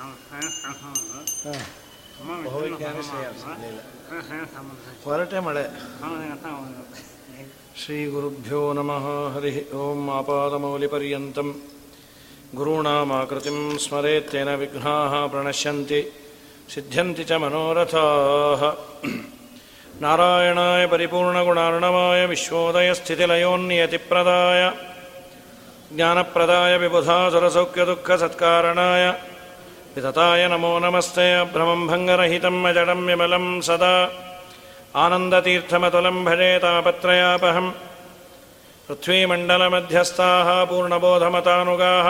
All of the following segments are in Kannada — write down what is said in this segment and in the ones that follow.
ಹೊರಟೆ ಮಳೆ. ಶ್ರೀ ಗುರುಭ್ಯೋ ನಮಃ. ಹರಿ. ಓಂ ಆಪಾದಮೌಲಿಪರ್ಯಂತಂ ಗುರುಣಾಮಾಕೃತಿಂ ಸ್ಮರೇತ್ತೇನ ವಿಘ್ನಾಃ ಪ್ರಣಶ್ಯಂತಿ. ಸಿದ್ಧ್ಯಂತಿ ಚ ಮನೋರಥಾಃ. ನಾರಾಯಣಾಯ ಪರಿಪೂರ್ಣಗುಣಾರ್ಣವಾಯ ज्ञानप्रदाय ಜ್ಞಾನಪ್ರದಾಯ ವಿಬುಧಾಸುರಸೌಖ್ಯದುಃಖಸತ್ಕಾರಣಾಯ वितताय नमो नमस्ते अभ्रमं भङ्गरहितम् अजडं विमलं सदा। आनन्दतीर्थमतुलं भजे तापत्रयापहम्। पृथ्वीमण्डलमध्यस्थाः पूर्णबोधमतानुगाः।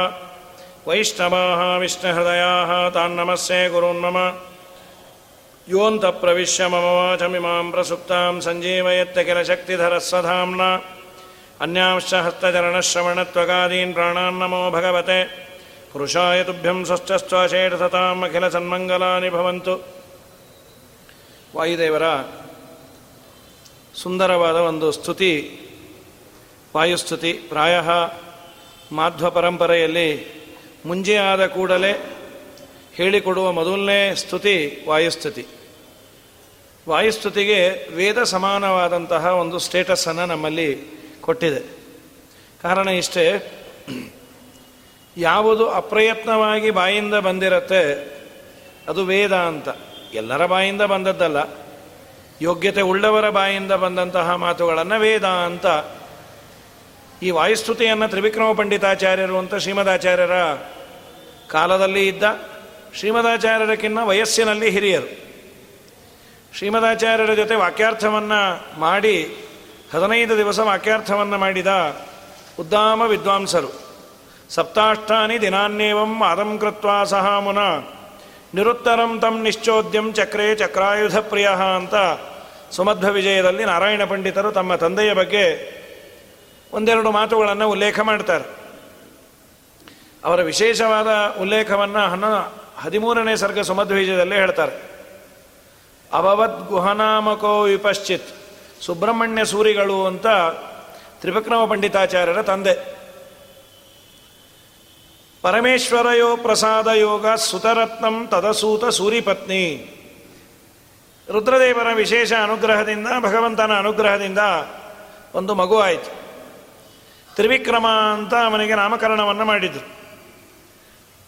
वैष्णवाः विष्णुहृदयाः तान् नमस्ये योऽन्तप्रविश्य मम वाचमिमां प्रसुप्तां सञ्जीवयत्य किलशक्तिधरः सधाम्ना। अन्यांश्च हस्तचरणश्रवणत्वगादीन् प्राणान्नमो भगवते। पुरुषाय तुभ्यं ಅಖಿಲ ಸನ್ಮಂಗಲಾನಿ ಭವಂತು. ವಾಯುದೇವರ ಸುಂದರವಾದ ಒಂದು ಸ್ತುತಿ, ವಾಯುಸ್ತುತಿ, ಪ್ರಾಯ ಮಾಧ್ವ ಪರಂಪರೆಯಲ್ಲಿ ಮುಂಜೆ ಆದ ಕೂಡಲೇ ಹೇಳಿಕೊಡುವ ಮೊದಲನೇ ಸ್ತುತಿ ವಾಯುಸ್ತುತಿ. ವಾಯುಸ್ತುತಿಗೆ ವೇದ ಸಮಾನವಾದಂತಹ ಒಂದು ಸ್ಟೇಟಸ್ಸನ್ನು ನಮ್ಮಲ್ಲಿ ಕೊಟ್ಟಿದೆ. ಕಾರಣ ಇಷ್ಟೇ ಯಾವುದು ಅಪ್ರಯತ್ನವಾಗಿ ಬಾಯಿಂದ ಬಂದಿರತ್ತೆ, ಅದು ವೇದ ಅಂತ. ಎಲ್ಲರ ಬಾಯಿಂದ ಬಂದದ್ದಲ್ಲ. ಯೋಗ್ಯತೆ ಉಳ್ಳವರ ಬಾಯಿಂದ ಬಂದಂತಹ ಮಾತುಗಳನ್ನು ವೇದ ಅಂತ. ಈ ವಾಯುಸ್ತುತಿಯನ್ನು ತ್ರಿವಿಕ್ರಮ ಪಂಡಿತಾಚಾರ್ಯರು ಅಂತ ಶ್ರೀಮದಾಚಾರ್ಯರ ಕಾಲದಲ್ಲಿ ಇದ್ದ ಶ್ರೀಮದಾಚಾರ್ಯರಕ್ಕಿನ್ನ ವಯಸ್ಸಿನಲ್ಲಿ ಹಿರಿಯರು. ಶ್ರೀಮದಾಚಾರ್ಯರ ಜೊತೆ ವಾಕ್ಯಾರ್ಥವನ್ನು ಮಾಡಿ ಹದಿನೈದು ದಿವಸ ವಾಕ್ಯಾರ್ಥವನ್ನು ಮಾಡಿದ ಉದ್ದಾಮ ವಿದ್ವಾಂಸರು. ಸಪ್ತಾಷ್ಟಾನಿ ದಿನಾನ್ನೇವಂ ಆದಂ ಕೃತ್ವಾ ಸಹ ಮುನ. ನಿರುತ್ತರಂ ತಂ ನಿಶ್ಚೋದ್ಯಂ ಚಕ್ರೇ ಚಕ್ರಾಯುಧ ಪ್ರಿಯ ಅಂತ ಸುಮಧ್ವ ವಿಜಯದಲ್ಲಿ ನಾರಾಯಣ ಪಂಡಿತರು ತಮ್ಮ ತಂದೆಯ ಬಗ್ಗೆ ಒಂದೆರಡು ಮಾತುಗಳನ್ನು ಉಲ್ಲೇಖ ಮಾಡ್ತಾರೆ. ಅವರ ವಿಶೇಷವಾದ ಉಲ್ಲೇಖವನ್ನು ಹನ್ನ ಹದಿಮೂರನೇ ಸರ್ಗ ಸುಮಧ್ವ ವಿಜಯದಲ್ಲೇ ಹೇಳ್ತಾರೆ. ಅವವದ್ ಗುಹನಾಮಕೋ ವಿಪಶ್ಚಿತ್ ಸುಬ್ರಹ್ಮಣ್ಯ ಸೂರಿಗಳು ಅಂತ ತ್ರಿವಿಕ್ರಮ ಪಂಡಿತಾಚಾರ್ಯರ ತಂದೆ. ಪರಮೇಶ್ವರಯೋ ಪ್ರಸಾದ ಯೋಗ ಸುತರತ್ನಂ ತದಸೂತ ಸೂರಿಪತ್ನಿ. ರುದ್ರದೇವರ ವಿಶೇಷ ಅನುಗ್ರಹದಿಂದ, ಭಗವಂತನ ಅನುಗ್ರಹದಿಂದ ಒಂದು ಮಗು ಆಯಿತು. ತ್ರಿವಿಕ್ರಮ ಅಂತ ಅವನಿಗೆ ನಾಮಕರಣವನ್ನು ಮಾಡಿದರು.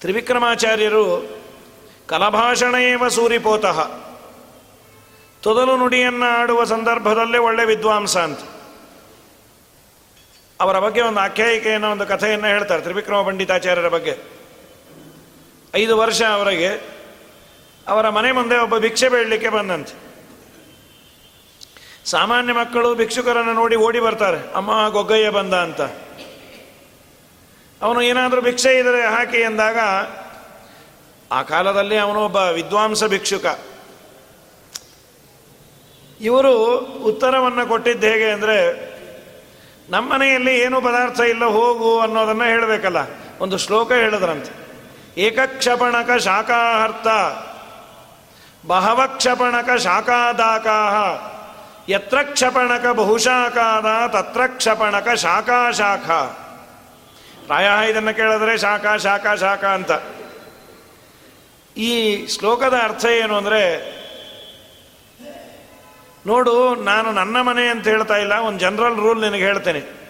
ತ್ರಿವಿಕ್ರಮಾಚಾರ್ಯರು ಕಲಭಾಷಣೇವ ಸೂರಿಪೋತಃ. ತೊದಲು ನುಡಿಯನ್ನು ಆಡುವ ಸಂದರ್ಭದಲ್ಲೇ ಒಳ್ಳೆ ವಿದ್ವಾಂಸ ಅಂತ. ಅವರ ಬಗ್ಗೆ ಒಂದು ಆಖ್ಯಾಯಿಕೆಯನ್ನು, ಒಂದು ಕಥೆಯನ್ನು ಹೇಳ್ತಾರೆ. ತ್ರಿವಿಕ್ರಮ ಪಂಡಿತಾಚಾರ್ಯರ ಬಗ್ಗೆ. ಐದು ವರ್ಷ ಅವರಿಗೆ. ಅವರ ಮನೆ ಮುಂದೆ ಒಬ್ಬ ಭಿಕ್ಷೆ ಬೀಳಲಿಕ್ಕೆ ಬಂದಂತೆ. ಸಾಮಾನ್ಯ ಮಕ್ಕಳು ಭಿಕ್ಷುಕರನ್ನು ನೋಡಿ ಓಡಿ ಬರ್ತಾರೆ. ಅಮ್ಮ, ಗೊಗ್ಗಯ್ಯ ಬಂದ ಅಂತ. ಅವನು ಏನಾದರೂ ಭಿಕ್ಷೆ ಇದ್ರೆ ಹಾಕಿ ಎಂದಾಗ, ಆ ಕಾಲದಲ್ಲಿ ಅವನು ಒಬ್ಬ ವಿದ್ವಾಂಸ ಭಿಕ್ಷುಕ. ಇವರು ಉತ್ತರವನ್ನು ಕೊಟ್ಟಿದ್ದು ಹೇಗೆ ಅಂದರೆ ನಮ್ಮನೆಯಲ್ಲಿ ಏನು ಪದಾರ್ಥ ಇಲ್ಲ, ಹೋಗು ಅನ್ನೋದನ್ನು ಹೇಳಬೇಕಲ್ಲ. ಒಂದು ಶ್ಲೋಕ ಹೇಳಿದ್ರಂತೆ. ಏಕಕ್ಷಪಣಕ ಶಾಖಾಹರ್ಥ ಬಹವಕ್ಷಪಣಕ ಶಾಖಾದಾಕಾಹ. ಯತ್ರ ಕ್ಷಪಣಕ ಬಹುಶಾಖಾದ ತತ್ರ ಕ್ಷಪಣಕ ಶಾಖಾ ಶಾಖ ಪ್ರಾಯ ಇದನ್ನು ಕೇಳಿದ್ರೆ ಶಾಖ ಶಾಖ ಶಾಖ ಅಂತ. ಈ ಶ್ಲೋಕದ ಅರ್ಥ ಏನು ಅಂದರೆ ನೋಡು, ನಾನು ನನ್ನ ಮನೆ ಅಂತ ಹೇಳ್ತಾ ಇಲ್ಲ, ಒಂದು ಜನರಲ್ ರೂಲ್ ನಿನಗೆ ಹೇಳ್ತೇನೆ.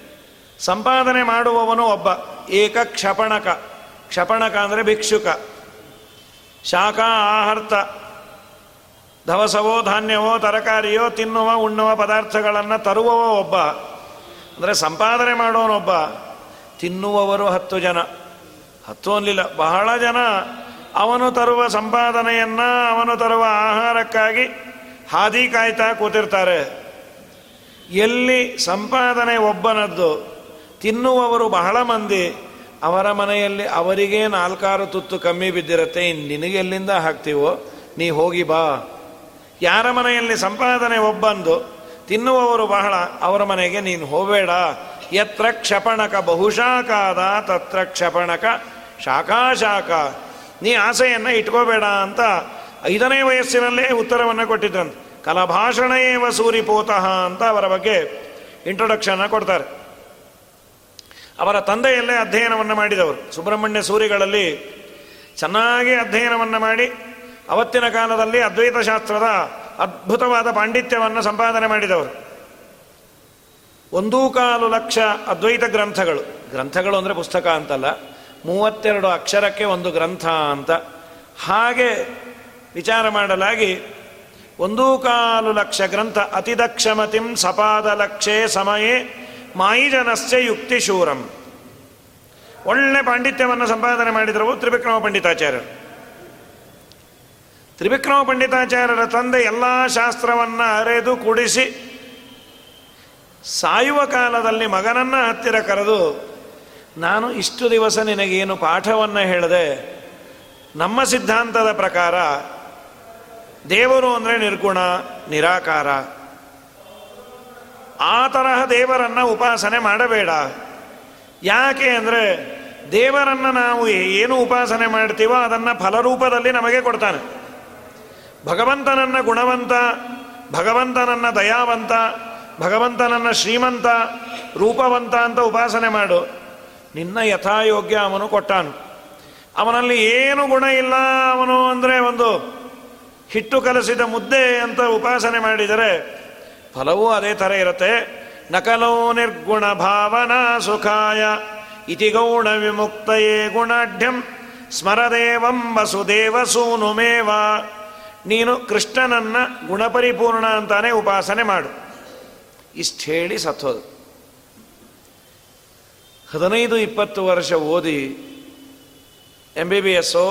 ಸಂಪಾದನೆ ಮಾಡುವವನು ಒಬ್ಬ, ಏಕ ಕ್ಷಪಣಕ. ಕ್ಷಪಣಕ ಅಂದರೆ ಭಿಕ್ಷುಕ. ಶಾಖ, ಆಹರ್ತ. ದವಸವೋ ಧಾನ್ಯವೋ, ತರಕಾರಿಯೋ, ತಿನ್ನುವ, ಉಣ್ಣುವ ಪದಾರ್ಥಗಳನ್ನು ತರುವವ ಒಬ್ಬ, ಅಂದರೆ ಸಂಪಾದನೆ ಮಾಡೋನೊಬ್ಬ ತಿನ್ನುವವರು ಹತ್ತು ಜನ. ಹತ್ತು ಅನ್ಲಿಲ್ಲ, ಬಹಳ ಜನ. ಅವನು ತರುವ ಸಂಪಾದನೆಯನ್ನು, ಅವನು ತರುವ ಆಹಾರಕ್ಕಾಗಿ ಹಾದಿ ಕಾಯ್ತಾ ಕೂತಿರ್ತಾರೆ. ಎಲ್ಲಿ ಸಂಪಾದನೆ ಒಬ್ಬನದ್ದು, ತಿನ್ನುವವರು ಬಹಳ ಮಂದಿ, ಅವರ ಮನೆಯಲ್ಲಿ ಅವರಿಗೆ ನಾಲ್ಕಾರು ತುತ್ತು ಕಮ್ಮಿ ಬಿದ್ದಿರತ್ತೆ ನಿನಗೆ ಎಲ್ಲಿಂದ ಹಾಕ್ತೀವೋ, ನೀ ಹೋಗಿ ಬಾ. ಯಾರ ಮನೆಯಲ್ಲಿ ಸಂಪಾದನೆ ಒಬ್ಬಂದು, ತಿನ್ನುವವರು ಬಹಳ, ಅವರ ಮನೆಗೆ ನೀನು ಹೋಗಬೇಡ. ಎತ್ರ ಕ್ಷಪಣಕ, ಬಹುಶಾಖಾದ ತತ್ರ ಕ್ಷಪಣಕ ಶಾಖಾಶಾಖ ನೀ ಆಸೆಯನ್ನು ಇಟ್ಕೋಬೇಡ ಅಂತ ಐದನೇ ವಯಸ್ಸಿನಲ್ಲೇ ಉತ್ತರವನ್ನು ಕೊಟ್ಟಿದ್ರಂತೆ. ಕಲಭಾಷಣೇವ ಸೂರಿಪೋತಃ ಅಂತ ಅವರ ಬಗ್ಗೆ ಇಂಟ್ರೊಡಕ್ಷನ್ನ ಕೊಡ್ತಾರೆ. ಅವರ ತಂದೆಯಲ್ಲೇ ಅಧ್ಯಯನವನ್ನು ಮಾಡಿದವರು. ಸುಬ್ರಹ್ಮಣ್ಯ ಸೂರಿಗಳಲ್ಲಿ ಚೆನ್ನಾಗಿ ಅಧ್ಯಯನವನ್ನು ಮಾಡಿ, ಅವತ್ತಿನ ಕಾಲದಲ್ಲಿ ಅದ್ವೈತ ಶಾಸ್ತ್ರದ ಅದ್ಭುತವಾದ ಪಾಂಡಿತ್ಯವನ್ನು ಸಂಪಾದನೆ ಮಾಡಿದವರು. ಒಂದೂ ಕಾಲು ಲಕ್ಷ ಅದ್ವೈತ ಗ್ರಂಥಗಳು. ಗ್ರಂಥಗಳು ಅಂದರೆ ಪುಸ್ತಕ ಅಂತಲ್ಲ, ಮೂವತ್ತೆರಡು ಅಕ್ಷರಕ್ಕೆ ಒಂದು ಗ್ರಂಥ ಅಂತ ಹಾಗೆ ವಿಚಾರ ಮಾಡಲಾಗಿ ಒಂದೂ ಕಾಲು ಲಕ್ಷ ಗ್ರಂಥ ಅತಿದಕ್ಷಮತಿಂ ಸಪಾದ ಲಕ್ಷೇ ಸಮಯೇ ಮಾಯಿಜನಸ್ಯ ಯುಕ್ತಿಶೂರಂ. ಒಳ್ಳೆ ಪಾಂಡಿತ್ಯವನ್ನು ಸಂಪಾದನೆ ಮಾಡಿದರು ತ್ರಿವಿಕ್ರಮ ಪಂಡಿತಾಚಾರ್ಯರು. ತ್ರಿವಿಕ್ರಮ ಪಂಡಿತಾಚಾರ್ಯರ ತಂದೆ ಎಲ್ಲ ಶಾಸ್ತ್ರವನ್ನು ಅರೆದು ಕುಡಿಸಿ ಸಾಯುವ ಕಾಲದಲ್ಲಿ ಮಗನನ್ನ ಹತ್ತಿರ ಕರೆದು, ನಾನು ಇಷ್ಟು ದಿವಸ ನಿನಗೇನು ಪಾಠವನ್ನು ಹೇಳಿದೆ, ನಮ್ಮ ಸಿದ್ಧಾಂತದ ಪ್ರಕಾರ ದೇವರು ಅಂದರೆ ನಿರ್ಗುಣ, ನಿರಾಕಾರ. ಆ ತರಹ ದೇವರನ್ನು ಉಪಾಸನೆ ಮಾಡಬೇಡ. ಯಾಕೆ ಅಂದರೆ ದೇವರನ್ನು ನಾವು ಏನು ಉಪಾಸನೆ ಮಾಡ್ತೀವೋ ಅದನ್ನು ಫಲರೂಪದಲ್ಲಿ ನಮಗೆ ಕೊಡ್ತಾನೆ. ಭಗವಂತನನ್ನ ಗುಣವಂತ, ಭಗವಂತನನ್ನ ದಯಾವಂತ, ಭಗವಂತನನ್ನ ಶ್ರೀಮಂತ, ರೂಪವಂತ ಅಂತ ಉಪಾಸನೆ ಮಾಡು. ನಿನ್ನ ಯಥಾಯೋಗ್ಯ ಅವನು ಕೊಟ್ಟಾನು. ಅವನಲ್ಲಿ ಏನು ಗುಣ ಇಲ್ಲ ಅವನು ಅಂದರೆ ಒಂದು ಹಿಟ್ಟು ಕಲಸಿದ ಮುದ್ದೆ ಅಂತ ಉಪಾಸನೆ ಮಾಡಿದರೆ ಫಲವೂ ಅದೇ ಥರ ಇರುತ್ತೆ. ನಕಲೋ ನಿರ್ಗುಣ ಭಾವನಾ ಸುಖಾಯ. ಇತಿ ಗೌಣ ವಿಮುಕ್ತಯೇ ಗುಣಾಢ್ಯಂ. ಸ್ಮರದೇವಂ ವಸುದೇವ ಸೂನುಮೇವ ನೀನು ಕೃಷ್ಣನನ್ನ ಗುಣಪರಿಪೂರ್ಣ ಅಂತಾನೆ ಉಪಾಸನೆ ಮಾಡು. ಇಷ್ಟು ಹೇಳಿ ಸತ್ತೋದು. ಹದಿನೈದು ಇಪ್ಪತ್ತು ವರ್ಷ ಓದಿ ಎಂ ಬಿ ಬಿ ಎಸ್ಸೋ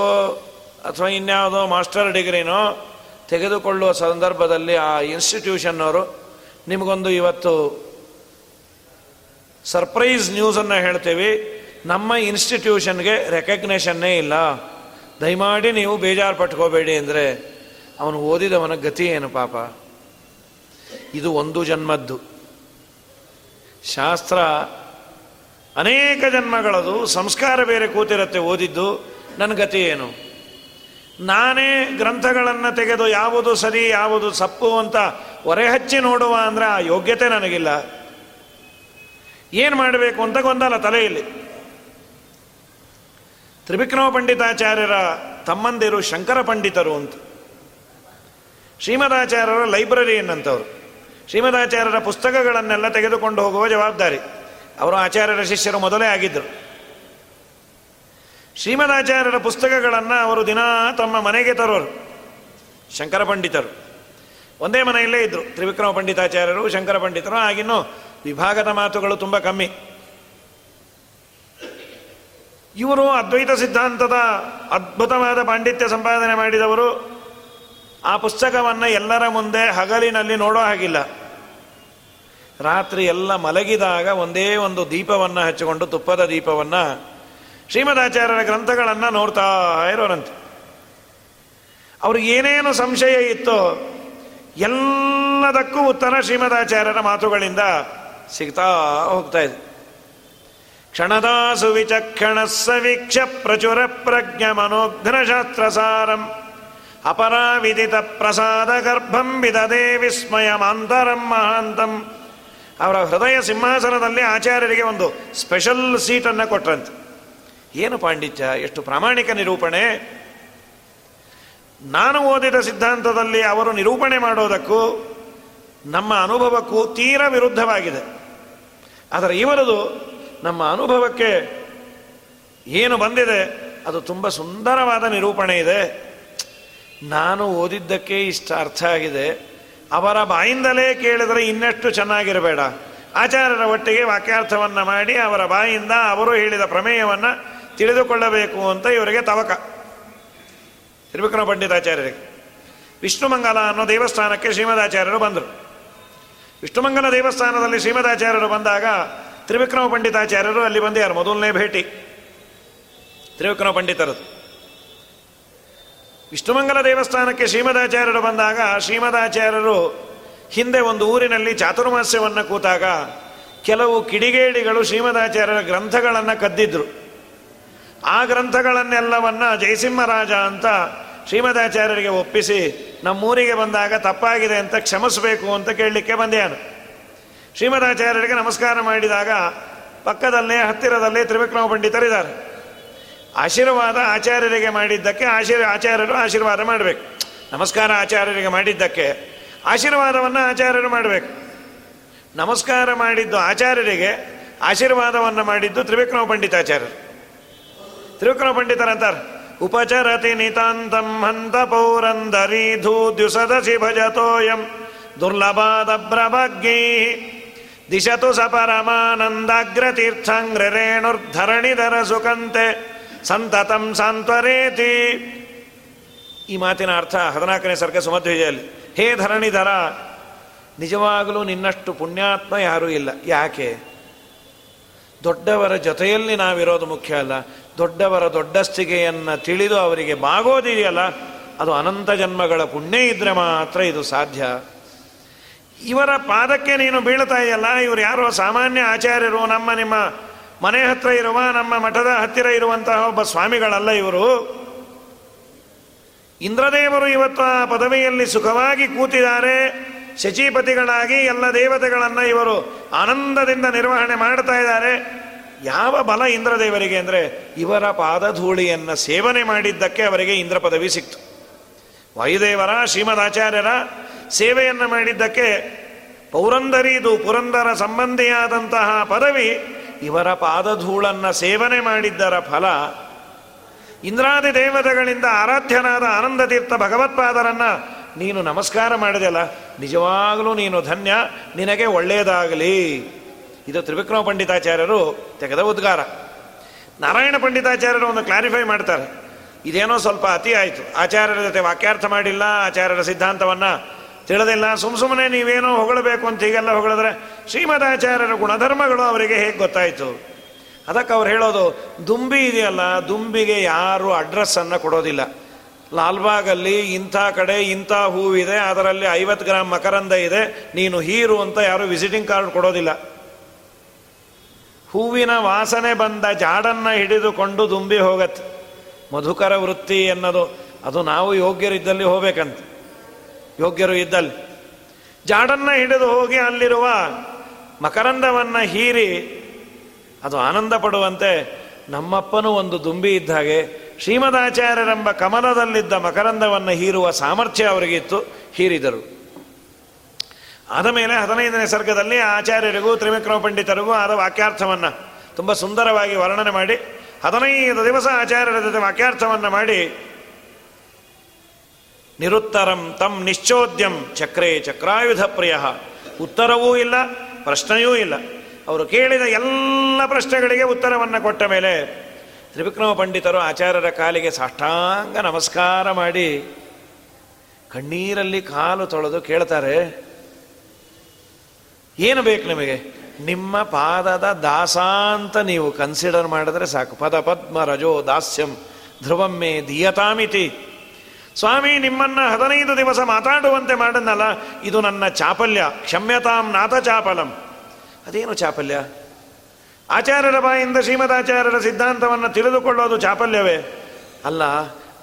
ಅಥವಾ ಇನ್ಯಾವುದೋ ಮಾಸ್ಟರ್ ಡಿಗ್ರಿನೋ ತೆಗೆದುಕೊಳ್ಳುವ ಸಂದರ್ಭದಲ್ಲಿ ಆ ಇನ್ಸ್ಟಿಟ್ಯೂಷನ್ನವರು ನಿಮಗೊಂದು ಇವತ್ತು ಸರ್ಪ್ರೈಸ್ ನ್ಯೂಸನ್ನು ಹೇಳ್ತೀವಿ. ನಮ್ಮ ಇನ್ಸ್ಟಿಟ್ಯೂಷನ್ಗೆ ರೆಕಗ್ನೇಷನ್ನೇ ಇಲ್ಲ. ದಯಮಾಡಿ ನೀವು ಬೇಜಾರು ಪಟ್ಕೋಬೇಡಿ ಅಂದರೆ ಅವನು ಓದಿದವನ ಗತಿ ಏನು ಪಾಪ. ಇದು ಒಂದು ಜನ್ಮದ್ದು. ಶಾಸ್ತ್ರ ಅನೇಕ ಜನ್ಮಗಳದು, ಸಂಸ್ಕಾರ ಬೇರೆ ಕೂತಿರತ್ತೆ ಓದಿದ್ದು. ನನ್ನ ಗತಿ ಏನು? ನಾನೇ ಗ್ರಂಥಗಳನ್ನು ತೆಗೆದು ಯಾವುದು ಸರಿ, ಯಾವುದು ಸಪ್ಪು ಅಂತ ಹೊರೆ ಹಚ್ಚಿ ನೋಡುವ ಅಂದರೆ ಆ ಯೋಗ್ಯತೆ ನನಗಿಲ್ಲ. ಏನು ಮಾಡಬೇಕು ಅಂತ ಗೊಂದಲ ತಲೆಯಲ್ಲಿ. ತ್ರಿವಿಕ್ರಮ ಪಂಡಿತಾಚಾರ್ಯರ ತಮ್ಮಂದಿರು ಶಂಕರ ಪಂಡಿತರು ಅಂತ. ಶ್ರೀಮದಾಚಾರ್ಯರ ಲೈಬ್ರರಿ ಎನ್ನಂಥವ್ರು ಶ್ರೀಮದಾಚಾರ್ಯರ ಪುಸ್ತಕಗಳನ್ನೆಲ್ಲ ತೆಗೆದುಕೊಂಡು ಹೋಗುವ ಜವಾಬ್ದಾರಿ. ಅವರು ಆಚಾರ್ಯರ ಶಿಷ್ಯರು ಮೊದಲೇ ಆಗಿದ್ದರು ಶ್ರೀಮದಾಚಾರ್ಯರ ಪುಸ್ತಕಗಳನ್ನು ಅವರು ದಿನ ತಮ್ಮ ಮನೆಗೆ ತರೋರು. ಶಂಕರ ಪಂಡಿತರು. ಒಂದೇ ಮನೆಯಲ್ಲೇ ಇದ್ದರು ತ್ರಿವಿಕ್ರಮ ಪಂಡಿತಾಚಾರ್ಯರು, ಶಂಕರ ಪಂಡಿತರು ಆಗಿನ್ನೂ ವಿಭಾಗದ ಮಾತುಗಳು ತುಂಬ ಕಮ್ಮಿ. ಇವರು ಅದ್ವೈತ ಸಿದ್ಧಾಂತದ ಅದ್ಭುತವಾದ ಪಾಂಡಿತ್ಯ ಸಂಪಾದನೆ ಮಾಡಿದವರು. ಆ ಪುಸ್ತಕವನ್ನು ಎಲ್ಲರ ಮುಂದೆ ಹಗಲಿನಲ್ಲಿ ನೋಡೋ ಹಾಗಿಲ್ಲ. ರಾತ್ರಿ ಎಲ್ಲ ಮಲಗಿದಾಗ ಒಂದೇ ಒಂದು ದೀಪವನ್ನು ಹಚ್ಚಿಕೊಂಡು ತುಪ್ಪದ ದೀಪವನ್ನು ಶ್ರೀಮದಾಚಾರ್ಯರ ಗ್ರಂಥಗಳನ್ನು ನೋಡ್ತಾ ಇರೋರಂತೆ. ಅವ್ರಿಗೆ ಏನೇನು ಸಂಶಯ ಇತ್ತೋ ಎಲ್ಲದಕ್ಕೂ ಉತ್ತರ ಶ್ರೀಮದಾಚಾರ್ಯರ ಮಾತುಗಳಿಂದ ಸಿಗ್ತಾ ಹೋಗ್ತಾ ಇದೆ. ಕ್ಷಣದಾಸು ವಿಚಕ್ಷಣ ಸವೀಕ್ಷ ಪ್ರಚುರ ಪ್ರಜ್ಞ ಮನೋಘ್ನ ಶಾಸ್ತ್ರಸಾರಂ ಅಪರಾವಿದಿತ ಪ್ರಸಾದ ಗರ್ಭಂ ವಿದದೇ ವಿಸ್ಮಯ ಮಾಂತರಂ ಮಹಾಂತಂ. ಅವರ ಹೃದಯ ಸಿಂಹಾಸನದಲ್ಲಿ ಆಚಾರ್ಯರಿಗೆ ಒಂದು ಸ್ಪೆಷಲ್ ಸೀಟನ್ನು ಕೊಟ್ರಂತೆ. ಏನು ಪಾಂಡಿತ್ಯ, ಎಷ್ಟು ಪ್ರಾಮಾಣಿಕ ನಿರೂಪಣೆ? ನಾನು ಓದಿದ ಸಿದ್ಧಾಂತದಲ್ಲಿ ಅವರು ನಿರೂಪಣೆ ಮಾಡೋದಕ್ಕೂ ನಮ್ಮ ಅನುಭವಕ್ಕೂ ತೀರ ವಿರುದ್ಧವಾಗಿದೆ. ಆದರೆ ಇವರದು ನಮ್ಮ ಅನುಭವಕ್ಕೆ ಏನು ಬಂದಿದೆ, ಅದು ತುಂಬ ಸುಂದರವಾದ ನಿರೂಪಣೆ ಇದೆ. ನಾನು ಓದಿದ್ದಕ್ಕೆ ಇಷ್ಟ ಅರ್ಥ ಆಗಿದೆ. ಅವರ ಬಾಯಿಂದಲೇ ಕೇಳಿದರೆ ಇನ್ನಷ್ಟು ಚೆನ್ನಾಗಿರಬೇಡ. ಆಚಾರ್ಯರ ಒಟ್ಟಿಗೆ ವಾಕ್ಯಾರ್ಥವನ್ನು ಮಾಡಿ ಅವರ ಬಾಯಿಂದ ಅವರು ಹೇಳಿದ ಪ್ರಮೇಯವನ್ನು ತಿಳಿದುಕೊಳ್ಳಬೇಕು ಅಂತ ಇವರಿಗೆ ತವಕ. ತ್ರಿವಿಕ್ರಮ ಪಂಡಿತಾಚಾರ್ಯರಿಗೆ ವಿಷ್ಣುಮಂಗಲ ಅನ್ನೋ ದೇವಸ್ಥಾನಕ್ಕೆ ಶ್ರೀಮದಾಚಾರ್ಯರು ಬಂದರು. ವಿಷ್ಣುಮಂಗಲ ದೇವಸ್ಥಾನದಲ್ಲಿ ಶ್ರೀಮದಾಚಾರ್ಯರು ಬಂದಾಗ ತ್ರಿವಿಕ್ರಮ ಪಂಡಿತಾಚಾರ್ಯರು ಅಲ್ಲಿ ಬಂದಿದ್ದಾರೆ ಮೊದಲನೇ ಭೇಟಿ. ತ್ರಿವಿಕ್ರಮ ಪಂಡಿತರದು ವಿಷ್ಣುಮಂಗಲ ದೇವಸ್ಥಾನಕ್ಕೆ ಶ್ರೀಮದಾಚಾರ್ಯರು ಬಂದಾಗ ಶ್ರೀಮದಾಚಾರ್ಯರು ಹಿಂದೆ ಒಂದು ಊರಿನಲ್ಲಿ ಚಾತುರ್ಮಾಸ್ಯವನ್ನು ಕೂತಾಗ ಕೆಲವು ಕಿಡಿಗೇಡಿಗಳು ಶ್ರೀಮದಾಚಾರ್ಯರ ಗ್ರಂಥಗಳನ್ನು ಕದ್ದಿದ್ರು. ಆ ಗ್ರಂಥಗಳನ್ನೆಲ್ಲವನ್ನ ಜಯಸಿಂಹರಾಜ ಅಂತ ಶ್ರೀಮದಾಚಾರ್ಯರಿಗೆ ಒಪ್ಪಿಸಿ ನಮ್ಮೂರಿಗೆ ಬಂದಾಗ ತಪ್ಪಾಗಿದೆ ಅಂತ ಕ್ಷಮಿಸಬೇಕು ಅಂತ ಕೇಳಲಿಕ್ಕೆ ಬಂದೆಯಾನು ಶ್ರೀಮದಾಚಾರ್ಯರಿಗೆ ನಮಸ್ಕಾರ ಮಾಡಿದಾಗ ಪಕ್ಕದಲ್ಲೇ ಹತ್ತಿರದಲ್ಲೇ ತ್ರಿವಿಕ್ರಮ ಪಂಡಿತರಿದ್ದಾರೆ ಆಶೀರ್ವಾದ ಆಚಾರ್ಯರಿಗೆ ಮಾಡಿದ್ದಕ್ಕೆ ಆಶೀರ್, ಆಚಾರ್ಯರು ಆಶೀರ್ವಾದ ಮಾಡಬೇಕು. ನಮಸ್ಕಾರ ಆಚಾರ್ಯರಿಗೆ ಮಾಡಿದ್ದಕ್ಕೆ ಆಶೀರ್ವಾದವನ್ನು ಆಚಾರ್ಯರು ಮಾಡಬೇಕು. ನಮಸ್ಕಾರ ಮಾಡಿದ್ದು ಆಚಾರ್ಯರಿಗೆ ಆಶೀರ್ವಾದವನ್ನು ಮಾಡಿದ್ದು ತ್ರಿವಿಕ್ರಮ ಪಂಡಿತಾಚಾರ್ಯರು. ತ್ರಿವಿಕ್ರಮ ಪಂಡಿತರಂತಾರೆ ಉಪಚರತಿ ನಿತಾಂತಂ ಹಂತ ಪೌರಂದರಿ ಧೂದ್ಯುಸದಸಿ ಭಜತೋಯಂ ದುರ್ಲಭಾದ ಬ್ರಭಗ್ಗೈ ದಿಶತು ರೇಣುರ್ಧರಣಿಧರ ಸುಕಂತೆ ಸಂತತಂ ಸಾಂತ್ವರೇತಿ. ಈ ಮಾತಿನ ಅರ್ಥ ಹದಿನಾಲ್ಕನೇ ಸರ್ಗ ಸುಮಧ್ವಿಜಯಲ್ಲಿ. ಹೇ ಧರಣಿಧರ, ನಿಜವಾಗಲೂ ನಿನ್ನಷ್ಟು ಪುಣ್ಯಾತ್ಮ ಯಾರೂ ಇಲ್ಲ. ಯಾಕೆ? ದೊಡ್ಡವರ ಜೊತೆಯಲ್ಲಿ ನಾವಿರೋದು ಮುಖ್ಯ ಅಲ್ಲ. ದೊಡ್ಡವರ ದೊಡ್ಡಸ್ತಿಗೆಯನ್ನು ತಿಳಿದು ಅವರಿಗೆ ಬಾಗೋದಿದೆಯಲ್ಲ, ಅದು ಅನಂತ ಜನ್ಮಗಳ ಪುಣ್ಯ ಇದ್ರೆ ಮಾತ್ರ ಇದು ಸಾಧ್ಯ. ಇವರ ಪಾದಕ್ಕೆ ನೀನು ಬೀಳ್ತಾ ಇದೆಯಲ್ಲ, ಇವರು ಯಾರೋ ಸಾಮಾನ್ಯ ಆಚಾರ್ಯರು, ನಮ್ಮ ನಿಮ್ಮ ಮನೆ ಹತ್ರ ಇರುವ, ನಮ್ಮ ಮಠದ ಹತ್ತಿರ ಇರುವಂತಹ ಒಬ್ಬ ಸ್ವಾಮಿಗಳಲ್ಲ ಇವರು. ಇಂದ್ರದೇವರು ಇವತ್ತು ಆ ಪದವಿಯಲ್ಲಿ ಸುಖವಾಗಿ ಕೂತಿದ್ದಾರೆ. ಶಚಿಪತಿಗಳಾಗಿ ಎಲ್ಲ ದೇವತೆಗಳನ್ನು ಇವರು ಆನಂದದಿಂದ ನಿರ್ವಹಣೆ ಮಾಡ್ತಾ ಇದ್ದಾರೆ. ಯಾವ ಬಲ ಇಂದ್ರದೇವರಿಗೆ ಅಂದರೆ ಇವರ ಪಾದಧೂಳಿಯನ್ನು ಸೇವನೆ ಮಾಡಿದ್ದಕ್ಕೆ ಅವರಿಗೆ ಇಂದ್ರ ಪದವಿ ಸಿಕ್ತು. ವಾಯುದೇವರ, ಶ್ರೀಮದಾಚಾರ್ಯರ ಸೇವೆಯನ್ನು ಮಾಡಿದ್ದಕ್ಕೆ ಪೌರಂದರಿದು ಪುರಂದರ ಸಂಬಂಧಿಯಾದಂತಹ ಪದವಿ ಇವರ ಪಾದಧೂಳನ್ನು ಸೇವನೆ ಮಾಡಿದ್ದರ ಫಲ ಇಂದ್ರಾದಿ ದೇವತೆಗಳಿಂದ ಆರಾಧ್ಯನಾದ ಆನಂದತೀರ್ಥ ಭಗವತ್ಪಾದರನ್ನು ನೀನು ನಮಸ್ಕಾರ ಮಾಡಿದೆಲ್ಲ ನಿಜವಾಗಲೂ ನೀನು ಧನ್ಯ. ನಿನಗೆ ಒಳ್ಳೆಯದಾಗಲಿ ಇದು ತ್ರಿವಿಕ್ರಮ ಪಂಡಿತಾಚಾರ್ಯರು ತೆಗೆದ ಉದ್ಗಾರ. ನಾರಾಯಣ ಪಂಡಿತಾಚಾರ್ಯರು ಒಂದು ಕ್ಲಾರಿಫೈ ಮಾಡ್ತಾರೆ. ಇದೇನೋ ಸ್ವಲ್ಪ ಅತಿ ಆಯಿತು. ಆಚಾರ್ಯರ ಜೊತೆ ವಾಕ್ಯಾರ್ಥ ಮಾಡಿಲ್ಲ, ಆಚಾರ್ಯರ ಸಿದ್ಧಾಂತವನ್ನು ತಿಳಿದಿಲ್ಲ. ಸುಮ್ ಸುಮ್ಮನೆ ನೀವೇನೋ ಹೊಗಳಬೇಕು ಅಂತ ಹೀಗೆಲ್ಲ ಹೊಗಳಿದ್ರೆ ಶ್ರೀಮದಾಚಾರ್ಯರ ಗುಣಧರ್ಮಗಳು ಅವರಿಗೆ ಹೇಗೆ ಗೊತ್ತಾಯಿತು? ಅದಕ್ಕೆ ಅವ್ರು ಹೇಳೋದು, ದುಂಬಿ ಇದೆಯಲ್ಲ, ದುಂಬಿಗೆ ಯಾರು ಅಡ್ರೆಸ್ಸನ್ನು ಕೊಡೋದಿಲ್ಲ. ಲಾಲ್ಬಾಗಲ್ಲಿ ಇಂಥ ಕಡೆ ಇಂಥ ಹೂವಿದೆ, ಅದರಲ್ಲಿ ಐವತ್ತು ಗ್ರಾಮ್ ಮಕರಂದ ಇದೆ, ನೀನು ಹೀರು ಅಂತ ಯಾರು ವಿಸಿಟಿಂಗ್ ಕಾರ್ಡ್ ಕೊಡೋದಿಲ್ಲ. ಹೂವಿನ ವಾಸನೆ ಬಂದ ಜಾಡನ್ನು ಹಿಡಿದುಕೊಂಡು ದುಂಬಿ ಹೋಗತ್ತೆ ಮಧುಕರ ವೃತ್ತಿ ಎನ್ನದು. ಅದು ನಾವು ಯೋಗ್ಯರಿದ್ದಲ್ಲಿ ಹೋಗ್ಬೇಕಂತ. ಯೋಗ್ಯರು ಇದ್ದಲ್ಲಿ. ಜಾಡನ್ನು ಹಿಡಿದು ಹೋಗಿ ಅಲ್ಲಿರುವ ಮಕರಂದವನ್ನು ಹೀರಿ ಅದು ಆನಂದ ಪಡುವಂತೆ ನಮ್ಮಪ್ಪನೂ ಒಂದು ದುಂಬಿ ಇದ್ದ ಹಾಗೆ ಶ್ರೀಮದಾಚಾರ್ಯರೆಂಬ ಕಮಲದಲ್ಲಿದ್ದ ಮಕರಂದವನ್ನು ಹೀರುವ ಸಾಮರ್ಥ್ಯ ಅವರಿಗಿತ್ತು. ಹೀರಿದರು. ಆದ ಮೇಲೆ ಹದಿನೈದನೇ ಸರ್ಗದಲ್ಲಿ ಆಚಾರ್ಯರಿಗೂ ತ್ರಿವಿಕ್ರಮ ಪಂಡಿತರಿಗೂ ಆದ ವಾಕ್ಯಾರ್ಥವನ್ನು ತುಂಬ ಸುಂದರವಾಗಿ ವರ್ಣನೆ ಮಾಡಿ ಹದಿನೈದು ದಿವಸ ಆಚಾರ್ಯರ ಜೊತೆ ವಾಕ್ಯಾರ್ಥವನ್ನು ಮಾಡಿ, ನಿರುತ್ತರಂ ತಂ ನಿಶ್ಚೋದ್ಯಂ ಚಕ್ರೇ ಚಕ್ರಾಯುಧ ಪ್ರಿಯ. ಉತ್ತರವೂ ಇಲ್ಲ, ಪ್ರಶ್ನೆಯೂ ಇಲ್ಲ. ಅವರು ಕೇಳಿದ ಎಲ್ಲ ಪ್ರಶ್ನೆಗಳಿಗೆ ಉತ್ತರವನ್ನು ಕೊಟ್ಟ ಮೇಲೆ ತ್ರಿವಿಕ್ರಮ ಪಂಡಿತರು ಆಚಾರ್ಯರ ಕಾಲಿಗೆ ಸಾಷ್ಟಾಂಗ ನಮಸ್ಕಾರ ಮಾಡಿ ಕಣ್ಣೀರಲ್ಲಿ ಕಾಲು ತೊಳೆದು ಕೇಳ್ತಾರೆ ಏನು ಬೇಕು ನಿಮಗೆ? ನಿಮ್ಮ ಪಾದದ ದಾಸ ಅಂತ ನೀವು ಕನ್ಸಿಡರ್ ಮಾಡಿದ್ರೆ ಸಾಕು. ಪದ ಪದ್ಮ ರಜೋ ದಾಸ್ಯಂ ಧ್ರುವಮ್ಮೆ ದಿಯತಾಮಿತಿ. ಸ್ವಾಮಿ, ನಿಮ್ಮನ್ನ ಹದಿನೈದು ದಿವಸ ಮಾತಾಡುವಂತೆ ಮಾಡನ್ನಲ್ಲ ಇದು ನನ್ನ ಚಾಪಲ್ಯ. ಕ್ಷಮ್ಯತಾಂ ನಾಥ ಚಾಪಲಂ. ಅದೇನು ಚಾಪಲ್ಯ? ಆಚಾರ್ಯರ ಬಾಯಿಂದ ಶ್ರೀಮದಾಚಾರ್ಯರ ಸಿದ್ಧಾಂತವನ್ನು ತಿಳಿದುಕೊಳ್ಳೋದು ಚಾಪಲ್ಯವೇ? ಅಲ್ಲ,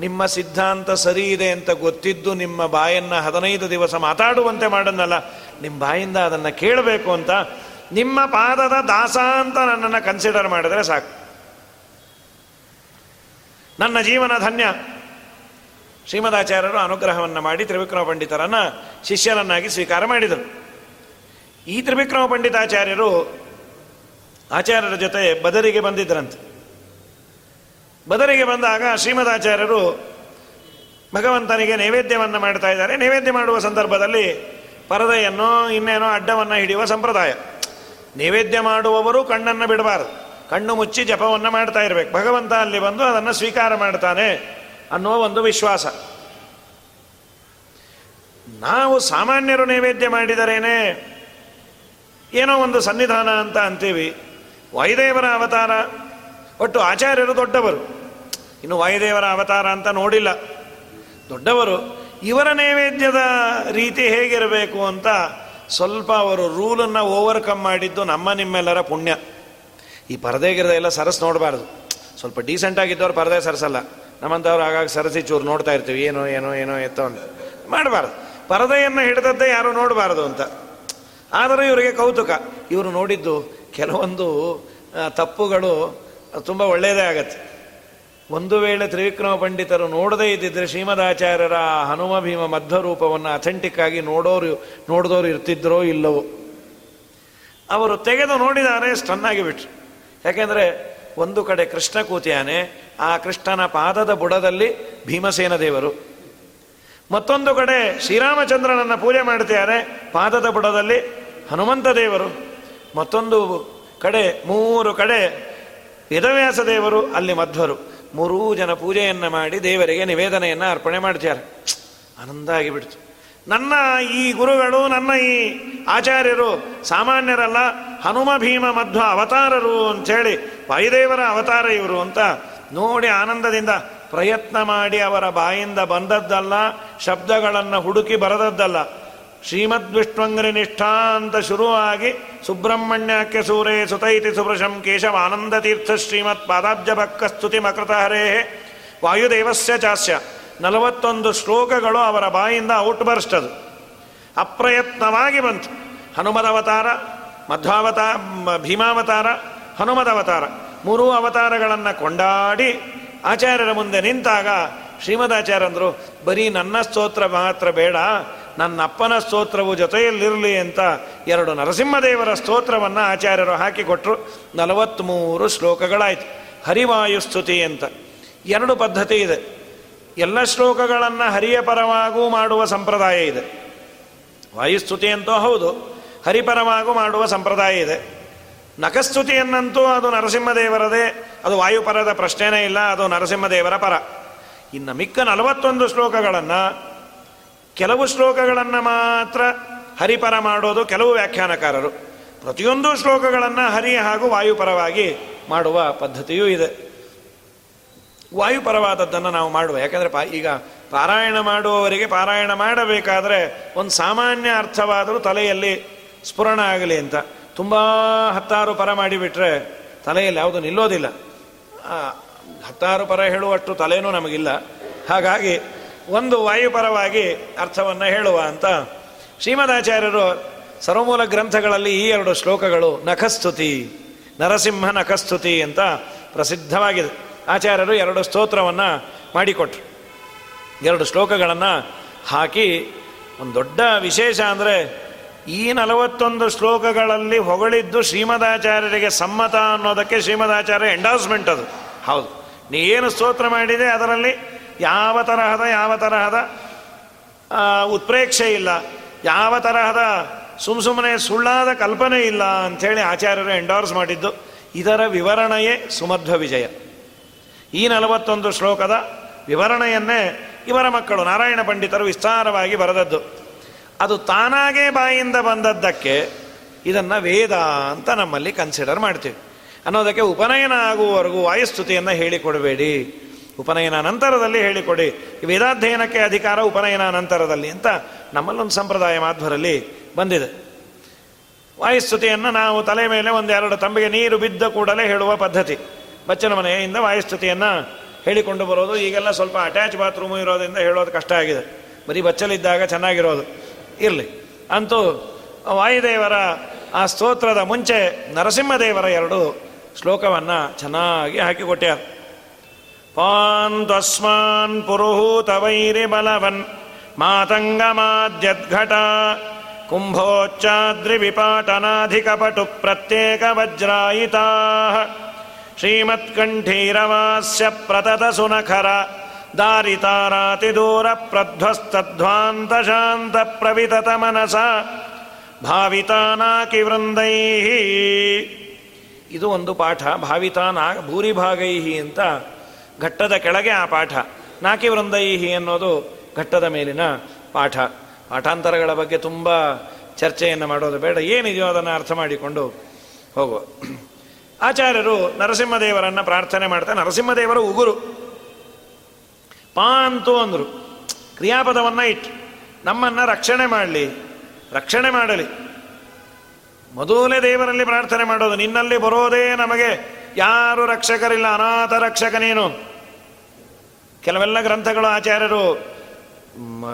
ನಿಮ್ಮ ಸಿದ್ಧಾಂತ ಸರಿ ಇದೆ ಅಂತ ಗೊತ್ತಿದ್ದು ನಿಮ್ಮ ಬಾಯನ್ನು ಹದಿನೈದು ದಿವಸ ಮಾತಾಡುವಂತೆ ಮಾಡನ್ನಲ್ಲ ನಿಮ್ಮ ಬಾಯಿಂದ ಅದನ್ನು ಕೇಳಬೇಕು ಅಂತ ನಿಮ್ಮ ಪಾದದ ದಾಸ ಅಂತ ನನ್ನನ್ನು ಕನ್ಸಿಡರ್ ಮಾಡಿದ್ರೆ ಸಾಕು. ನನ್ನ ಜೀವನ ಧನ್ಯ. ಶ್ರೀಮದಾಚಾರ್ಯರು ಅನುಗ್ರಹವನ್ನು ಮಾಡಿ ತ್ರಿವಿಕ್ರಮ ಪಂಡಿತರನ್ನು ಶಿಷ್ಯರನ್ನಾಗಿ ಸ್ವೀಕಾರ ಮಾಡಿದರು. ಈ ತ್ರಿವಿಕ್ರಮ ಪಂಡಿತಾಚಾರ್ಯರು ಆಚಾರ್ಯರ ಜೊತೆ ಬದರಿಗೆ ಬಂದಿದ್ದರಂತೆ. ಬದರಿಗೆ ಬಂದಾಗ ಶ್ರೀಮದಾಚಾರ್ಯರು ಭಗವಂತನಿಗೆ ನೈವೇದ್ಯವನ್ನು ಮಾಡ್ತಾ ಇದ್ದಾರೆ. ನೈವೇದ್ಯ ಮಾಡುವ ಸಂದರ್ಭದಲ್ಲಿ ಪರದೆಯನ್ನು ಇನ್ನೇನೋ ಅಡ್ಡವನ್ನು ಹಿಡಿಯುವ ಸಂಪ್ರದಾಯ. ನೈವೇದ್ಯ ಮಾಡುವವರು ಕಣ್ಣನ್ನು ಬಿಡಬಾರದು. ಕಣ್ಣು ಮುಚ್ಚಿ ಜಪವನ್ನು ಮಾಡ್ತಾ ಇರಬೇಕು. ಭಗವಂತ ಅಲ್ಲಿ ಬಂದು ಅದನ್ನು ಸ್ವೀಕಾರ ಮಾಡ್ತಾನೆ ಅನ್ನುವ ಒಂದು ವಿಶ್ವಾಸ. ನಾವು ಸಾಮಾನ್ಯರು ನೈವೇದ್ಯ ಮಾಡಿದರೇನೆ ಏನೋ ಒಂದು ಸನ್ನಿಧಾನ ಅಂತ ಅಂತೀವಿ. ವಾಯುದೇವರ ಅವತಾರ. ಒಟ್ಟು ಆಚಾರ್ಯರು ದೊಡ್ಡವರು. ಇನ್ನು ವಾಯುದೇವರ ಅವತಾರ ಅಂತ ನೋಡಿಲ್ಲ. ದೊಡ್ಡವರು ಇವರ ನೈವೇದ್ಯದ ರೀತಿ ಹೇಗಿರಬೇಕು ಅಂತ ಸ್ವಲ್ಪ ಅವರು ರೂಲನ್ನು ಓವರ್ಕಮ್ ಮಾಡಿದ್ದು ನಮ್ಮ ನಿಮ್ಮೆಲ್ಲರ ಪುಣ್ಯ. ಈ ಪರದೆಗಿರದ ಎಲ್ಲ ಸರಸ್ ನೋಡಬಾರ್ದು. ಸ್ವಲ್ಪ ಡೀಸೆಂಟ್ ಆಗಿದ್ದವ್ರು ಪರದೆ ಸರಸಲ್ಲ. ನಮ್ಮಂಥವ್ರು ಆಗಾಗ ಸರಸಿ ಚೂರು ನೋಡ್ತಾ ಇರ್ತೀವಿ. ಏನೋ ಏನೋ ಏನೋ ಎತ್ತೋ ಅಂತ. ಮಾಡಬಾರ್ದು. ಪರದೆಯನ್ನು ಹಿಡಿದದ್ದೇ ಯಾರು ನೋಡಬಾರ್ದು ಅಂತ. ಆದರೆ ಇವರಿಗೆ ಕೌತುಕ. ಇವರು ನೋಡಿದ್ದು ಕೆಲವೊಂದು ತಪ್ಪುಗಳು ತುಂಬ ಒಳ್ಳೆಯದೇ ಆಗತ್ತೆ. ಒಂದು ವೇಳೆ ತ್ರಿವಿಕ್ರಮ ಪಂಡಿತರು ನೋಡದೇ ಇದ್ದಿದ್ರೆ ಶ್ರೀಮದಾಚಾರ್ಯರ ಹನುಮ ಭೀಮ ಮಧ್ವರೂಪವನ್ನು ಅಥೆಂಟಿಕ್ ಆಗಿ ನೋಡೋರು ನೋಡಿದವರು ಇರ್ತಿದ್ರೋ ಇಲ್ಲವೋ? ಅವರು ತೆಗೆದು ನೋಡಿದರೆ, ಸ್ಟನ್ನಾಗಿ ಬಿಟ್ರು. ಯಾಕೆಂದರೆ ಒಂದು ಕಡೆ ಕೃಷ್ಣ ಕೂತಿಯಾನೆ ಆ ಕೃಷ್ಣನ ಪಾದದ ಬುಡದಲ್ಲಿ ಭೀಮಸೇನ ದೇವರು. ಮತ್ತೊಂದು ಕಡೆ ಶ್ರೀರಾಮಚಂದ್ರನನ್ನು ಪೂಜೆ ಮಾಡ್ತಿದ್ದಾರೆ, ಪಾದದ ಬುಡದಲ್ಲಿ ಹನುಮಂತ ದೇವರು. ಮತ್ತೊಂದು ಕಡೆ, ಮೂರು ಕಡೆ ವೇದವ್ಯಾಸ ದೇವರು, ಅಲ್ಲಿ ಮಧ್ವರು. ಮೂರೂ ಜನ ಪೂಜೆಯನ್ನು ಮಾಡಿ ದೇವರಿಗೆ ನಿವೇದನೆಯನ್ನು ಅರ್ಪಣೆ ಮಾಡ್ತಾರೆ ಆನಂದ ಆಗಿಬಿಡ್ತು. ನನ್ನ ಈ ಗುರುಗಳು, ನನ್ನ ಈ ಆಚಾರ್ಯರು, ಸಾಮಾನ್ಯರಲ್ಲ, ಹನುಮ, ಭೀಮ, ಮಧ್ವ ಅವತಾರರು ಅಂಥೇಳಿ ವಾಯುದೇವರ ಅವತಾರ ಇವರು ಅಂತ ನೋಡಿ ಆನಂದದಿಂದ ಪ್ರಯತ್ನ ಮಾಡಿ ಅವರ ಬಾಯಿಂದ ಬಂದದ್ದಲ್ಲ, ಶಬ್ದಗಳನ್ನು ಹುಡುಕಿ ಬರದದ್ದಲ್ಲ. ಶ್ರೀಮದ್ ವಿಷ್ಣುವಂಗರಿ ನಿಷ್ಠಾಂತ ಶುರುವಾಗಿ ಸುಬ್ರಹ್ಮಣ್ಯಕ್ಕೆ ಸೂರೇ ಸುತೈತಿ ಸುಭೃಶಂ ಆನಂದ ತೀರ್ಥ ಶ್ರೀಮತ್ ಪಾದಾಬ್ಜ ಭಕ್ಕ ಸ್ತುತಿ ಮಕೃತ ಹರೇ ವಾಯುದೇವಸ್ಯ ಚಾಸ್ಯ. ನಲವತ್ತೊಂದು ಶ್ಲೋಕಗಳು ಅವರ ಬಾಯಿಂದ ಔಟ್ ಬರ್ಸ್ಟದು ಅಪ್ರಯತ್ನವಾಗಿ ಬಂತು. ಹನುಮದವತಾರ ಮಧ್ವಾವತಾರ ಭೀಮಾವತಾರ, ಹನುಮದವತಾರ. ಮೂರೂ ಅವತಾರಗಳನ್ನು ಕೊಂಡಾಡಿ ಆಚಾರ್ಯರ ಮುಂದೆ ನಿಂತಾಗ ಶ್ರೀಮದಾಚಾರ್ಯಂದರು, ಬರೀ ನನ್ನ ಸ್ತೋತ್ರ ಮಾತ್ರ ಬೇಡ ನನ್ನ ಅಪ್ಪನ ಸ್ತೋತ್ರವು ಜೊತೆಯಲ್ಲಿರಲಿ ಅಂತ ಎರಡು ನರಸಿಂಹದೇವರ ಸ್ತೋತ್ರವನ್ನು ಆಚಾರ್ಯರು ಹಾಕಿಕೊಟ್ರು. ನಲವತ್ತ್ಮೂರು ಶ್ಲೋಕಗಳಾಯಿತು. ಹರಿವಾಯು ಸ್ತುತಿ ಅಂತ. ಎರಡು ಪದ್ಧತಿ ಇದೆ. ಎಲ್ಲ ಶ್ಲೋಕಗಳನ್ನು ಹರಿಯ ಪರವಾಗೂ ಮಾಡುವ ಸಂಪ್ರದಾಯ ಇದೆ. ವಾಯುಸ್ತುತಿ ಅಂತೂ ಹೌದು ಹರಿಪರವಾಗೂ ಮಾಡುವ ಸಂಪ್ರದಾಯ ಇದೆ. ನಖಸ್ತುತಿಯನ್ನಂತೂ ಅದು ನರಸಿಂಹದೇವರದೇ, ಅದು ವಾಯುಪರದ ಪ್ರಶ್ನೆನೇ ಇಲ್ಲ, ಅದು ನರಸಿಂಹದೇವರ ಪರ. ಇನ್ನು ಮಿಕ್ಕ ನಲವತ್ತೊಂದು ಶ್ಲೋಕಗಳನ್ನು, ಕೆಲವು ಶ್ಲೋಕಗಳನ್ನು ಮಾತ್ರ ಹರಿಪರ ಮಾಡೋದು ಕೆಲವು ವ್ಯಾಖ್ಯಾನಕಾರರು. ಪ್ರತಿಯೊಂದು ಶ್ಲೋಕಗಳನ್ನು ಹರಿ ಹಾಗೂ ವಾಯುಪರವಾಗಿ ಮಾಡುವ ಪದ್ಧತಿಯೂ ಇದೆ. ವಾಯುಪರವಾದದ್ದನ್ನು ನಾವು ಮಾಡುವ. ಯಾಕಂದರೆ ಪಾ ಈಗ ಪಾರಾಯಣ ಮಾಡುವವರಿಗೆ ಪಾರಾಯಣ ಮಾಡಬೇಕಾದರೆ ಒಂದು ಸಾಮಾನ್ಯ ಅರ್ಥವಾದರೂ ತಲೆಯಲ್ಲಿ ಸ್ಫುರಣ ಆಗಲಿ ಅಂತ. ತುಂಬ ಹತ್ತಾರು ಪರ ಮಾಡಿಬಿಟ್ರೆ ತಲೆಯಲ್ಲಿ ಯಾವುದು ನಿಲ್ಲೋದಿಲ್ಲ. ಹತ್ತಾರು ಪರ ಹೇಳುವಷ್ಟು ತಲೆನೂ ನಮಗಿಲ್ಲ. ಹಾಗಾಗಿ ಒಂದು ವಾಯುಪರವಾಗಿ ಅರ್ಥವನ್ನು ಹೇಳುವ ಅಂತ ಶ್ರೀಮದಾಚಾರ್ಯರು ಸರ್ವಮೂಲ ಗ್ರಂಥಗಳಲ್ಲಿ ಈ ಎರಡು ಶ್ಲೋಕಗಳು ನಖಸ್ತುತಿ, ನರಸಿಂಹ ನಖಸ್ತುತಿ ಅಂತ ಪ್ರಸಿದ್ಧವಾಗಿದೆ. ಆಚಾರ್ಯರು ಎರಡು ಸ್ತೋತ್ರವನ್ನು ಮಾಡಿಕೊಟ್ರು. ಎರಡು ಶ್ಲೋಕಗಳನ್ನು ಹಾಕಿ ಒಂದು ದೊಡ್ಡ ವಿಶೇಷ ಅಂದರೆ ಈ ನಲವತ್ತೊಂದು ಶ್ಲೋಕಗಳಲ್ಲಿ ಹೊಗಳಿದ್ದು ಶ್ರೀಮದಾಚಾರ್ಯರಿಗೆ ಸಮ್ಮತ ಅನ್ನೋದಕ್ಕೆ ಶ್ರೀಮದಾಚಾರ್ಯ ಎಂಡಾಸ್ಮೆಂಟ್ ಅದು. ಹೌದು. ನೀ ಏನು ಸ್ತೋತ್ರ ಮಾಡಿದೆ ಅದರಲ್ಲಿ ಯಾವ ತರಹದ ಯಾವ ತರಹದ ಉತ್ಪ್ರೇಕ್ಷೆ ಇಲ್ಲ, ಯಾವ ತರಹದ ಸುಮ್ ಸುಮ್ಮನೆ ಸುಳ್ಳಾದ ಕಲ್ಪನೆ ಇಲ್ಲ ಅಂಥೇಳಿ ಆಚಾರ್ಯರು ಎಂಡೋರ್ಸ್ ಮಾಡಿದ್ದು ಇದರ ವಿವರಣೆಯೇ ಸುಮಧ್ವ ವಿಜಯ. ಈ ನಲವತ್ತೊಂದು ಶ್ಲೋಕದ ವಿವರಣೆಯನ್ನೇ ಇವರ ಮಕ್ಕಳು ನಾರಾಯಣ ಪಂಡಿತರು ವಿಸ್ತಾರವಾಗಿ ಬರೆದದ್ದು. ಅದು ತಾನಾಗೇ ಬಾಯಿಂದ ಬಂದದ್ದಕ್ಕೆ ಇದನ್ನು ವೇದ ಅಂತ ನಮ್ಮಲ್ಲಿ ಕನ್ಸಿಡರ್ ಮಾಡ್ತೀವಿ. ಅನ್ನೋದಕ್ಕೆ ಉಪನಯನ ಆಗುವವರೆಗೂ ವಾಯುಸ್ತುತಿಯನ್ನು ಹೇಳಿಕೊಡಬೇಡಿ. ಉಪನಯನ ನಂತರದಲ್ಲಿ ಹೇಳಿಕೊಡಿ. ವೇದಾಧ್ಯಯನಕ್ಕೆ ಅಧಿಕಾರ ಉಪನಯನ ನಂತರದಲ್ಲಿ ಅಂತ ನಮ್ಮಲ್ಲೊಂದು ಸಂಪ್ರದಾಯ ಮಾಧ್ವರಲ್ಲಿ ಬಂದಿದೆ. ವಾಯುಸ್ತುತಿಯನ್ನು ನಾವು ತಲೆ ಮೇಲೆ ಒಂದೆರಡು ತಂಬಿಗೆ ನೀರು ಬಿದ್ದ ಕೂಡಲೇ ಹೇಳುವ ಪದ್ಧತಿ. ಬಚ್ಚನ ಮನೆಯಿಂದ ವಾಯುಸ್ತುತಿಯನ್ನು ಹೇಳಿಕೊಂಡು ಬರೋದು, ಈಗೆಲ್ಲ ಸ್ವಲ್ಪ ಅಟ್ಯಾಚ್ ಬಾತ್ರೂಮು ಇರೋದ್ರಿಂದ ಹೇಳೋದು ಕಷ್ಟ ಆಗಿದೆ. ಬರೀ ಬಚ್ಚಲಿದ್ದಾಗ ಚೆನ್ನಾಗಿರೋದು. ಇರಲಿ. ಅಂತೂ ವಾಯುದೇವರ ಆ ಸ್ತೋತ್ರದ ಮುಂಚೆ ನರಸಿಂಹದೇವರ ಎರಡು ಶ್ಲೋಕವನ್ನು ಚೆನ್ನಾಗಿ ಹಾಕಿಕೊಟ್ಟ್ಯಾರ ಪಾಂತ್ವಸ್ಮಾನ್ ಪುರುಹೂತ ವೈರಿ ಬಲವನ್ ಮಾತಂಗಮಾದ್ಯದ್ಘಟ ಕುಂಭೋಚ್ಚಾದ್ರಿ ವಿಪಾಟನಾಧಿಕಪಟು ಪ್ರತ್ಯೇಕ ವಜ್ರಾಯಿತಾ ಶ್ರೀಮತ್ಕಂಠೀರವಾಸ್ಯ ಪ್ರತತ ಇದು ಒಂದು ಪಾಠ. ಭಾವಿತಾನಾ ಭೂರಿಭಾಗೈಹಿ ಅಂತ ಘಟ್ಟದ ಕೆಳಗೆ ಆ ಪಾಠ. ನಾಕಿ ವೃಂದೈಹಿ ಅನ್ನೋದು ಘಟ್ಟದ ಮೇಲಿನ ಪಾಠ. ಪಾಠಾಂತರಗಳ ಬಗ್ಗೆ ತುಂಬ ಚರ್ಚೆಯನ್ನು ಮಾಡೋದು ಬೇಡ. ಏನಿದೆಯೋ ಅದನ್ನು ಅರ್ಥ ಮಾಡಿಕೊಂಡು ಹೋಗುವ. ಆಚಾರ್ಯರು ನರಸಿಂಹದೇವರನ್ನು ಪ್ರಾರ್ಥನೆ ಮಾಡ್ತಾರೆ. ನರಸಿಂಹದೇವರು ಉಗುರು. ಪಾಂತು ಅಂದರು. ಕ್ರಿಯಾಪದವನ್ನು ಇಟ್ಟು ನಮ್ಮನ್ನು ರಕ್ಷಣೆ ಮಾಡಲಿ. ರಕ್ಷಣೆ ಮಾಡಲಿ. ಮೊದಲೇ ದೇವರಲ್ಲಿ ಪ್ರಾರ್ಥನೆ ಮಾಡೋದು, ನಿನ್ನಲ್ಲಿ ಬರೋದೇ ನಮಗೆ. ಯಾರು ರಕ್ಷಕರಿಲ್ಲ, ಅನಾಥ ರಕ್ಷಕ ನೀನು. ಕೆಲವೆಲ್ಲ ಗ್ರಂಥಗಳು ಆಚಾರ್ಯರು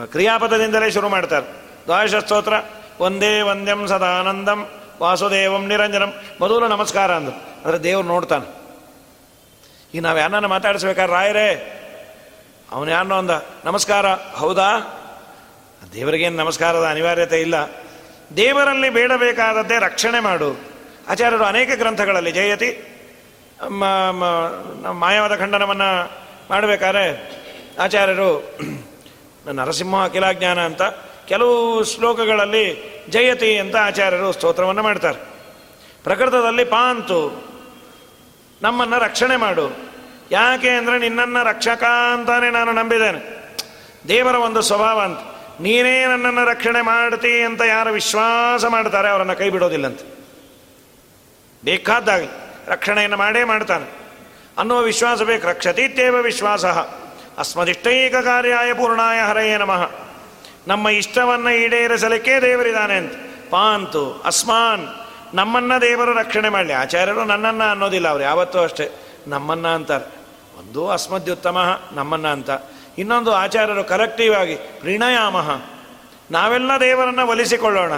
ಕ್ರಿಯಾಪದದಿಂದಲೇ ಶುರು ಮಾಡ್ತಾರೆ. ದ್ವಾದಶ ಸ್ತೋತ್ರ, ಒಂದೇ ವಂದ್ಯಂ ಸದಾನಂದಂ, ವಾಸುದೇವಂ ನಿರಂಜನಂ. ಮೊದಲು ನಮಸ್ಕಾರ ಅಂದರು. ಅಂದರೆ ದೇವ್ರು ನೋಡ್ತಾನೆ. ಈಗ ನಾವು ಯಾರನ್ನ ಮಾತಾಡಿಸ್ಬೇಕಾದ್ರೆ, ರಾಯರೇ, ಅವನು ಯಾರನ್ನೋ ಅಂದ, ನಮಸ್ಕಾರ. ಹೌದಾ? ದೇವರಿಗೇನು ನಮಸ್ಕಾರದ ಅನಿವಾರ್ಯತೆ ಇಲ್ಲ. ದೇವರಲ್ಲಿ ಬೇಡಬೇಕಾದದ್ದೇ ರಕ್ಷಣೆ ಮಾಡು. ಆಚಾರ್ಯರು ಅನೇಕ ಗ್ರಂಥಗಳಲ್ಲಿ ಜಯತಿ ಮಾಯವಾದ ಖಂಡನವನ್ನು ಮಾಡಬೇಕಾದ್ರೆ ಆಚಾರ್ಯರು ನರಸಿಂಹ ಅಖಿಲಾಜ್ಞಾನ ಅಂತ ಕೆಲವು ಶ್ಲೋಕಗಳಲ್ಲಿ ಜಯತಿ ಅಂತ ಆಚಾರ್ಯರು ಸ್ತೋತ್ರವನ್ನು ಮಾಡ್ತಾರೆ. ಪ್ರಕೃತದಲ್ಲಿ ಪಾಂತು, ನಮ್ಮನ್ನು ರಕ್ಷಣೆ ಮಾಡು. ಯಾಕೆ ಅಂದರೆ ನಿನ್ನನ್ನು ರಕ್ಷಕ ಅಂತಾನೆ ನಾನು ನಂಬಿದ್ದೇನೆ. ದೇವರ ಒಂದು ಸ್ವಭಾವ ಅಂತ. ನೀನೇ ನನ್ನನ್ನು ರಕ್ಷಣೆ ಮಾಡ್ತಿ ಅಂತ ಯಾರು ವಿಶ್ವಾಸ ಮಾಡ್ತಾರೆ ಅವರನ್ನು ಕೈ ಬಿಡೋದಿಲ್ಲಂತ. ಬೇಕಾದ್ದಾಗಲಿ, ರಕ್ಷಣೆಯನ್ನು ಮಾಡೇ ಮಾಡ್ತಾನೆ. ಅನ್ನುವ ವಿಶ್ವಾಸ ಬೇಕು. ರಕ್ಷತೀತ್ಯೇವ ವಿಶ್ವಾಸ. ಅಸ್ಮದಿಷ್ಟೈಕ ಕಾರ್ಯಾಯ ಪೂರ್ಣಾಯ ಹರಯೇ ನಮಃ. ನಮ್ಮ ಇಷ್ಟವನ್ನು ಈಡೇರಿಸಲಿಕ್ಕೆ ದೇವರಿದ್ದಾನೆ ಅಂತ. ಪಾಂತು, ಅಸ್ಮಾನ್, ನಮ್ಮನ್ನ ದೇವರು ರಕ್ಷಣೆ ಮಾಡಲಿ. ಆಚಾರ್ಯರು ನನ್ನನ್ನು ಅನ್ನೋದಿಲ್ಲ ಅವ್ರು, ಯಾವತ್ತೂ ಅಷ್ಟೇ. ನಮ್ಮನ್ನ ಅಂತಾರೆ. ಒಂದು ಅಸ್ಮದ್ಯುತ್ತಮ, ನಮ್ಮನ್ನ ಅಂತ. ಇನ್ನೊಂದು ಆಚಾರ್ಯರು ಕರೆಕ್ಟಿವ್ ಆಗಿ, ಪ್ರಣಯಾಮ. ನಾವೆಲ್ಲ ದೇವರನ್ನು ಒಲಿಸಿಕೊಳ್ಳೋಣ.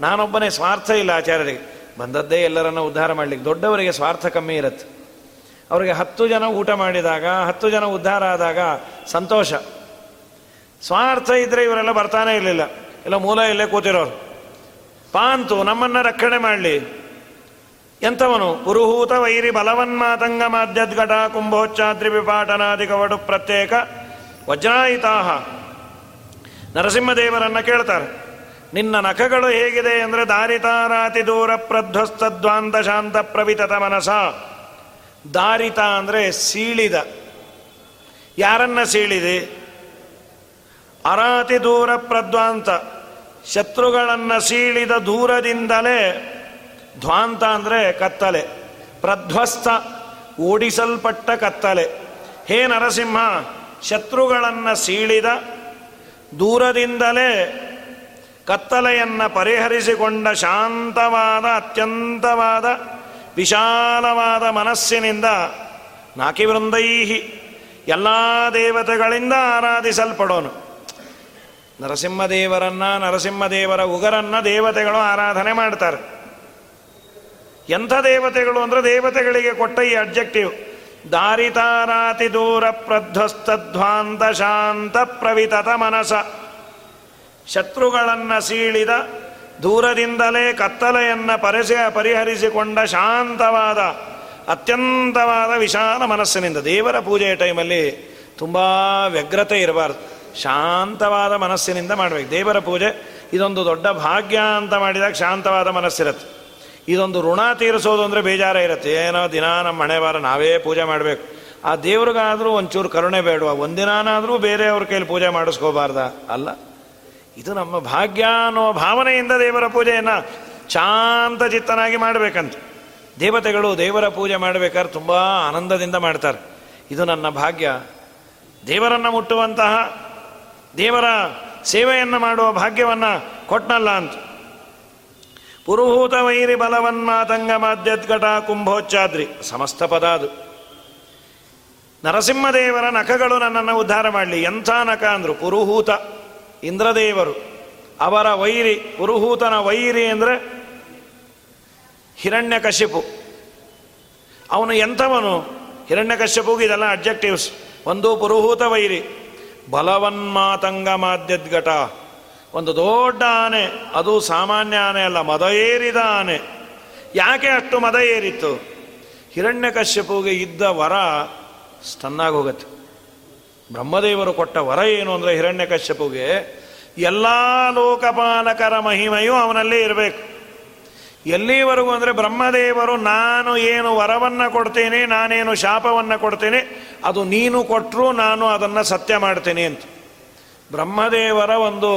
ನಾನೊಬ್ಬನೇ ಸ್ವಾರ್ಥ ಇಲ್ಲ ಆಚಾರ್ಯರಿಗೆ. ಬಂದದ್ದೇ ಎಲ್ಲರನ್ನ ಉದ್ಧಾರ ಮಾಡಲಿಕ್ಕೆ. ದೊಡ್ಡವರಿಗೆ ಸ್ವಾರ್ಥ ಕಮ್ಮಿ ಇರುತ್ತೆ. ಅವರಿಗೆ ಹತ್ತು ಜನ ಊಟ ಮಾಡಿದಾಗ, ಹತ್ತು ಜನ ಉದ್ಧಾರ ಆದಾಗ ಸಂತೋಷ. ಸ್ವಾರ್ಥ ಇದ್ರೆ ಇವರೆಲ್ಲ ಬರ್ತಾನೆ ಇರಲಿಲ್ಲ. ಎಲ್ಲ ಮೂಲ ಇಲ್ಲೇ ಕೂತಿರೋರು. ಪಾಂತು, ನಮ್ಮನ್ನ ರಕ್ಷಣೆ ಮಾಡಲಿ. ಎಂಥವನು? ಪುರುಹೂತ ವೈರಿ ಬಲವನ್ಮಾತಂಗ ಮಾಧ್ಯದ್ಘಟ ಕುಂಭೋಚ್ಚಾದ್ರಿ ವಿಪಾಟನಾದಿ ಕವಡು ಪ್ರತ್ಯೇಕ ವಜ್ರಾಯಿತಾಹ. ನರಸಿಂಹದೇವರನ್ನು ಕೇಳ್ತಾರೆ, ನಿನ್ನ ನಖಗಳು ಹೇಗಿದೆ? ಅಂದರೆ, ದಾರಿತಾರಾತಿ ದೂರ ಪ್ರಧ್ವಸ್ತದ್ವಾಂತ ಶಾಂತ ಪ್ರವಿತತ ಮನಸ. ದಾರಿತ ಅಂದರೆ ಸೀಳಿದ. ಯಾರನ್ನ ಸೀಳಿದೆ? ಅರಾತಿ ದೂರ ಪ್ರಧ್ವಾಂತ. ಶತ್ರುಗಳನ್ನು ಸೀಳಿದ ದೂರದಿಂದಲೇ ಧ್ವಾಂತ ಅಂದರೆ ಕತ್ತಲೆ. ಪ್ರಧ್ವಸ್ತ, ಓಡಿಸಲ್ಪಟ್ಟ ಕತ್ತಲೆ. ಹೇ ನರಸಿಂಹ ಶತ್ರುಗಳನ್ನು ಸೀಳಿದ ದೂರದಿಂದಲೇ ಕತ್ತಲೆಯನ್ನು ಪರಿಹರಿಸಿಕೊಂಡ ಶಾಂತವಾದ, ಅತ್ಯಂತವಾದ, ವಿಶಾಲವಾದ ಮನಸ್ಸಿನಿಂದ ನಾಕಿವೃಂದೈಹಿ ಎಲ್ಲ ದೇವತೆಗಳಿಂದ ಆರಾಧಿಸಲ್ಪಡೋನು. ನರಸಿಂಹದೇವರನ್ನ, ನರಸಿಂಹದೇವರ ಉಗರನ್ನ ದೇವತೆಗಳು ಆರಾಧನೆ ಮಾಡ್ತಾರೆ. ಎಂಥ ದೇವತೆಗಳು ಅಂದರೆ ದೇವತೆಗಳಿಗೆ ಕೊಟ್ಟ ಈ ಅಬ್ಜೆಕ್ಟಿವ್ ದಾರಿತಾರಾತಿ ದೂರ ಪ್ರಧ್ವಸ್ತಧ್ವಾಂತ ಶಾಂತ ಪ್ರವಿತತ ಮನಸ. ಶತ್ರುಗಳನ್ನು ಸೀಳಿದ ದೂರದಿಂದಲೇ ಕತ್ತಲೆಯನ್ನು ಪರಿಸ ಪರಿಹರಿಸಿಕೊಂಡ ಶಾಂತವಾದ, ಅತ್ಯಂತವಾದ ವಿಶಾಲ ಮನಸ್ಸಿನಿಂದ ದೇವರ ಪೂಜೆಯ ಟೈಮಲ್ಲಿ ತುಂಬ ವ್ಯಗ್ರತೆ ಇರಬಾರ್ದು. ಶಾಂತವಾದ ಮನಸ್ಸಿನಿಂದ ಮಾಡಬೇಕು. ದೇವರ ಪೂಜೆ ಇದೊಂದು ದೊಡ್ಡ ಭಾಗ್ಯ ಅಂತ ಮಾಡಿದಾಗ ಶಾಂತವಾದ ಮನಸ್ಸಿರುತ್ತೆ. ಇದೊಂದು ಋಣ ತೀರಿಸೋದು ಅಂದರೆ ಬೇಜಾರ ಇರುತ್ತೆ. ಏನೋ ದಿನ ನಮ್ಮ ಮನೆ ಬಾರ ನಾವೇ ಪೂಜೆ ಮಾಡಬೇಕು. ಆ ದೇವ್ರಿಗಾದರೂ ಒಂಚೂರು ಕರುಣೆ ಬೇಡುವ? ಒಂದಿನಾನಾದರೂ ಬೇರೆಯವ್ರ ಕೈಲಿ ಪೂಜೆ ಮಾಡಿಸ್ಕೋಬಾರ್ದ? ಅಲ್ಲ. ಇದು ನಮ್ಮ ಭಾಗ್ಯ ಅನ್ನೋ ಭಾವನೆಯಿಂದ ದೇವರ ಪೂಜೆಯನ್ನು ಶಾಂತ ಚಿತ್ತನಾಗಿ ಮಾಡಬೇಕಂತ. ದೇವತೆಗಳು ದೇವರ ಪೂಜೆ ಮಾಡಬೇಕಾದ್ರೆ ತುಂಬ ಆನಂದದಿಂದ ಮಾಡ್ತಾರೆ. ಇದು ನನ್ನ ಭಾಗ್ಯ. ದೇವರನ್ನು ಮುಟ್ಟುವಂತಹ ದೇವರ ಸೇವೆಯನ್ನು ಮಾಡುವ ಭಾಗ್ಯವನ್ನು ಕೊಟ್ಟನಲ್ಲ ಅಂತ. ಪುರುಹೂತ ವೈರಿ ಬಲವನ್ಮಾತಂಗ ಮಾಧ್ಯದ್ಘಟ ಕುಂಭೋಚ್ಚಾದ್ರಿ. ಸಮಸ್ತ ಪದ ಅದು. ನರಸಿಂಹದೇವರ ನಖಗಳು ನನ್ನನ್ನು ಉದ್ಧಾರ ಮಾಡಲಿ. ಎಂಥ ನಖ ಅಂದರು? ಪುರುಹೂತ, ಇಂದ್ರದೇವರು. ಅವರ ವೈರಿ, ಪುರುಹೂತನ ವೈರಿ ಅಂದರೆ ಹಿರಣ್ಯಕಶಿಪು ಅವನು ಎಂಥವನು? ಹಿರಣ್ಯಕಶ್ಯಪುಗೆ ಇದೆಲ್ಲ ಅಬ್ಜೆಕ್ಟಿವ್ಸ್ ಒಂದು ಪುರುಹೂತ ವೈರಿ. ಬಲವನ್ಮಾತಂಗ ಮಾಧ್ಯದ್ಘಟ ಒಂದು ದೊಡ್ಡ ಆನೆ, ಅದು ಸಾಮಾನ್ಯ ಆನೆ ಅಲ್ಲ, ಮದ ಏರಿದ ಆನೆ. ಯಾಕೆ ಅಷ್ಟು ಮದ ಏರಿತ್ತು? ಹಿರಣ್ಯಕಶ್ಯಪುಗೆ ಇದ್ದ ವರ ಸ್ಟನ್ನಾಗಿ ಹೋಗುತ್ತೆ ಬ್ರಹ್ಮದೇವರು ಕೊಟ್ಟ ವರ ಏನು ಅಂದರೆ ಹಿರಣ್ಯಕಶ್ಯಪುಗೆ ಎಲ್ಲ ಲೋಕಪಾಲಕರ ಮಹಿಮೆಯೂ ಅವನಲ್ಲೇ ಇರಬೇಕು. ಎಲ್ಲಿವರೆಗೂ ಅಂದರೆ ಬ್ರಹ್ಮದೇವರು, ನಾನು ಏನು ವರವನ್ನು ಕೊಡ್ತೇನೆ, ನಾನೇನು ಶಾಪವನ್ನು ಕೊಡ್ತೇನೆ, ಅದು ನೀನು ಕೊಟ್ಟರು ನಾನು ಅದನ್ನು ಸತ್ಯ ಮಾಡ್ತೇನೆ ಅಂತ. ಬ್ರಹ್ಮದೇವರ ಒಂದು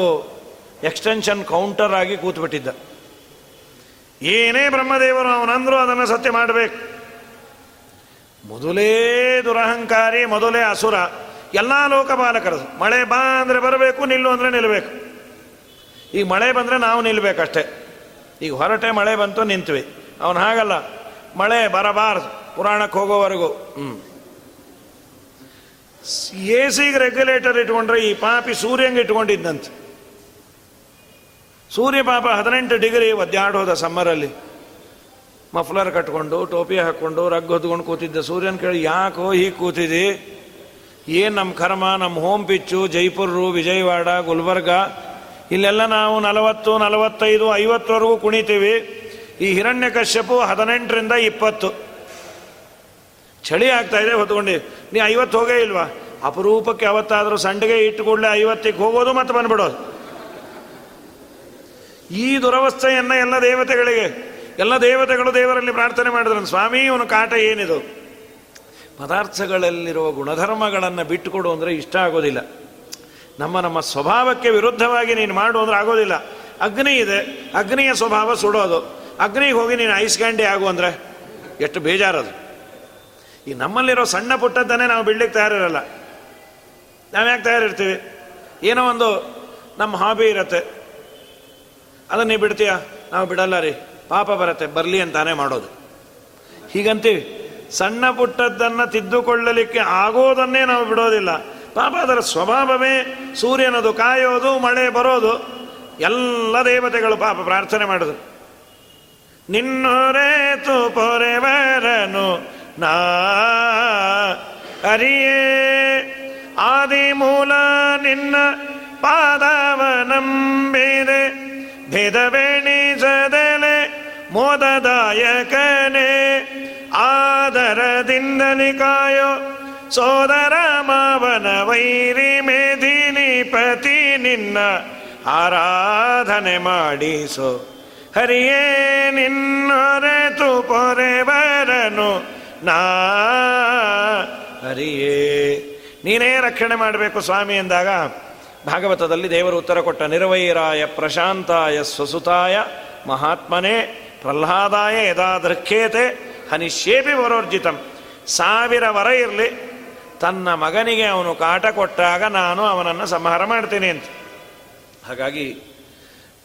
ಎಕ್ಸ್ಟೆನ್ಷನ್ ಕೌಂಟರ್ ಆಗಿ ಕೂತ್ಬಿಟ್ಟಿದ್ದ. ಏನೇ ಬ್ರಹ್ಮದೇವರು ಅವನಂದ್ರು ಅದನ್ನು ಸತ್ಯ ಮಾಡಬೇಕು. ಮೊದಲೇ ದುರಹಂಕಾರಿ, ಮೊದಲೇ ಅಸುರ, ಎಲ್ಲ ಲೋಕಪಾಲಕರು ಮಳೆ ಬಾ ಅಂದರೆ ಬರಬೇಕು, ನಿಲ್ಲು ಅಂದರೆ ನಿಲ್ಲಬೇಕು ಈಗ ಮಳೆ ಬಂದರೆ ನಾವು ನಿಲ್ಲಬೇಕಷ್ಟೇ ಈಗ ಹೊರಟೆ ಮಳೆ ಬಂತು, ನಿಂತ್ವಿ. ಅವನು ಹಾಗಲ್ಲ. ಮಳೆ ಬರಬಾರ್ದು, ಪುರಾಣಕ್ಕೆ ಹೋಗೋವರೆಗೂ. ಹ್ಞೂ ಎ ಸಿಗೆ ರೆಗ್ಯುಲೇಟರ್ ಇಟ್ಕೊಂಡ್ರೆ ಈ ಪಾಪಿ ಸೂರ್ಯಂಗೆ ಇಟ್ಕೊಂಡಿದ್ದಂತೆ. ಸೂರ್ಯ ಪಾಪ ಹದಿನೆಂಟು ಡಿಗ್ರಿ ಒದ್ದಾಡೋದ ಸಮ್ಮರಲ್ಲಿ. ಮಫ್ಲರ್ ಕಟ್ಕೊಂಡು, ಟೋಪಿ ಹಾಕ್ಕೊಂಡು ರಗ್ ಹೊದ್ಕೊಂಡು ಕೂತಿದ್ದ. ಸೂರ್ಯನ ಕೇಳಿ, ಯಾಕೋ ಹೀಗೆ ಕೂತಿದಿ? ಏನು ನಮ್ಮ ಕರ್ಮ? ನಮ್ಮ ಹೋಮ್ ಪಿಚ್ಚು ಜೈಪುರು ವಿಜಯವಾಡ, ಗುಲ್ಬರ್ಗ. ಇಲ್ಲೆಲ್ಲ ನಾವು ನಲವತ್ತು, ನಲವತ್ತೈದು, ಐವತ್ತವರೆಗೂ ಕುಣಿತೀವಿ. ಈ ಹಿರಣ್ಯ ಕಶ್ಯಪು ಹದಿನೆಂಟರಿಂದ ಇಪ್ಪತ್ತು. ಚಳಿ ಆಗ್ತಾ ಇದೆ, ಹೊತ್ಕೊಂಡು. ನೀ ಐವತ್ತು ಹೋಗೇ ಇಲ್ವಾ? ಅಪರೂಪಕ್ಕೆ ಅವತ್ತಾದರೂ ಸಂಡಿಗೆ ಇಟ್ಟುಕೊಳ್ಳೆ ಐವತ್ತಿಗೆ ಹೋಗೋದು ಮತ್ತೆ ಬಂದ್ಬಿಡೋದು. ಈ ದುರವಸ್ಥೆಯನ್ನು ಎಲ್ಲ ದೇವತೆಗಳಿಗೆ, ಎಲ್ಲ ದೇವತೆಗಳು ದೇವರಲ್ಲಿ ಪ್ರಾರ್ಥನೆ ಮಾಡಿದ್ರು ಸ್ವಾಮಿ ಇವನು ಕಾಟ ಏನಿದು? ಪದಾರ್ಥಗಳಲ್ಲಿರುವ ಗುಣಧರ್ಮಗಳನ್ನು ಬಿಟ್ಟುಕೊಡು ಅಂದರೆ ಇಷ್ಟ ಆಗೋದಿಲ್ಲ. ನಮ್ಮ ನಮ್ಮ ಸ್ವಭಾವಕ್ಕೆ ವಿರುದ್ಧವಾಗಿ ನೀನು ಮಾಡು ಅಂದ್ರೆ ಆಗೋದಿಲ್ಲ. ಅಗ್ನಿ ಇದೆ. ಅಗ್ನಿಯ ಸ್ವಭಾವ ಸುಡೋದು. ಅಗ್ನಿಗೆ ಹೋಗಿ ನೀನು ಐಸ್ ಕ್ಯಾಂಡಿ ಆಗು ಅಂದರೆ ಎಷ್ಟು ಬೇಜಾರದು. ಈ ನಮ್ಮಲ್ಲಿರೋ ಸಣ್ಣ ಪುಟ್ಟದ್ದನ್ನೇ ನಾವು ಬಿಡ್ಲಿಕ್ಕೆ ತಯಾರಿರಲ್ಲ. ನಾವು ಯಾಕೆ ತಯಾರಿರ್ತೀವಿ? ಏನೋ ಒಂದು ನಮ್ಮ ಹಾಬಿ ಇರತ್ತೆ. ಅದನ್ನ ನೀವು ಬಿಡ್ತೀಯ? ನಾವು ಬಿಡಲ್ಲ ರೀ. ಪಾಪ ಬರತ್ತೆ. ಬರಲಿ ಅಂತಾನೆ ಮಾಡೋದು. ಹೀಗಂತೀವಿ. ಸಣ್ಣ ಪುಟ್ಟದ್ದನ್ನು ತಿದ್ದುಕೊಳ್ಳಲಿಕ್ಕೆ ಆಗೋದನ್ನೇ ನಾವು ಬಿಡೋದಿಲ್ಲ. ಪಾಪ ಅದರ ಸ್ವಭಾವವೇ ಸೂರ್ಯನದು ಕಾಯೋದು, ಮಳೆ ಬರೋದು. ಎಲ್ಲ ದೇವತೆಗಳು ಪಾಪ ಪ್ರಾರ್ಥನೆ ಮಾಡಿದ್ರು ನಿನ್ನೊರೇತು ಪೊರೆವರನು ನಾ ಅರಿಯೇ ಆದಿ ಮೂಲ ನಿನ್ನ ಪಾದವನಂಬೇದೆ. ಭೇದವೆಣಿಸದಲೆ ಮೋದದಾಯಕನೇ ಆದರದಿಂದಲಿ ಕಾಯೋ ಸೋದರ ಮಾವನ ವೈರಿ ಮೇಧಿನಿ ಪತಿ ನಿನ್ನ ಆರಾಧನೆ ಮಾಡಿಸೋ. ಹರಿಯೇ ನಿನ್ನೊರೆತು ಪೊರೆವರನು ನಾ. ಹರಿಯೇ ನೀನೇ ರಕ್ಷಣೆ ಮಾಡಬೇಕು ಸ್ವಾಮಿ ಎಂದಾಗ ಭಾಗವತದಲ್ಲಿ ದೇವರು ಉತ್ತರ ಕೊಟ್ಟ, ನಿರ್ವೈರಾಯ ಪ್ರಶಾಂತಾಯ ಸ್ವಸುತಾಯ, ಮಹಾತ್ಮನೇ ಪ್ರಹ್ಲಾದಾಯ ಯದಾ ದೃಖ್ಯೇತೆ ಹನಿಶೇಪಿ ವರೋರ್ಜಿತಂ. ಸಾವಿರ ವರ ಇರಲಿ, ತನ್ನ ಮಗನಿಗೆ ಅವನು ಕಾಟ ಕೊಟ್ಟಾಗ ನಾನು ಅವನನ್ನು ಸಂಹಾರ ಮಾಡ್ತೀನಿ ಅಂತ. ಹಾಗಾಗಿ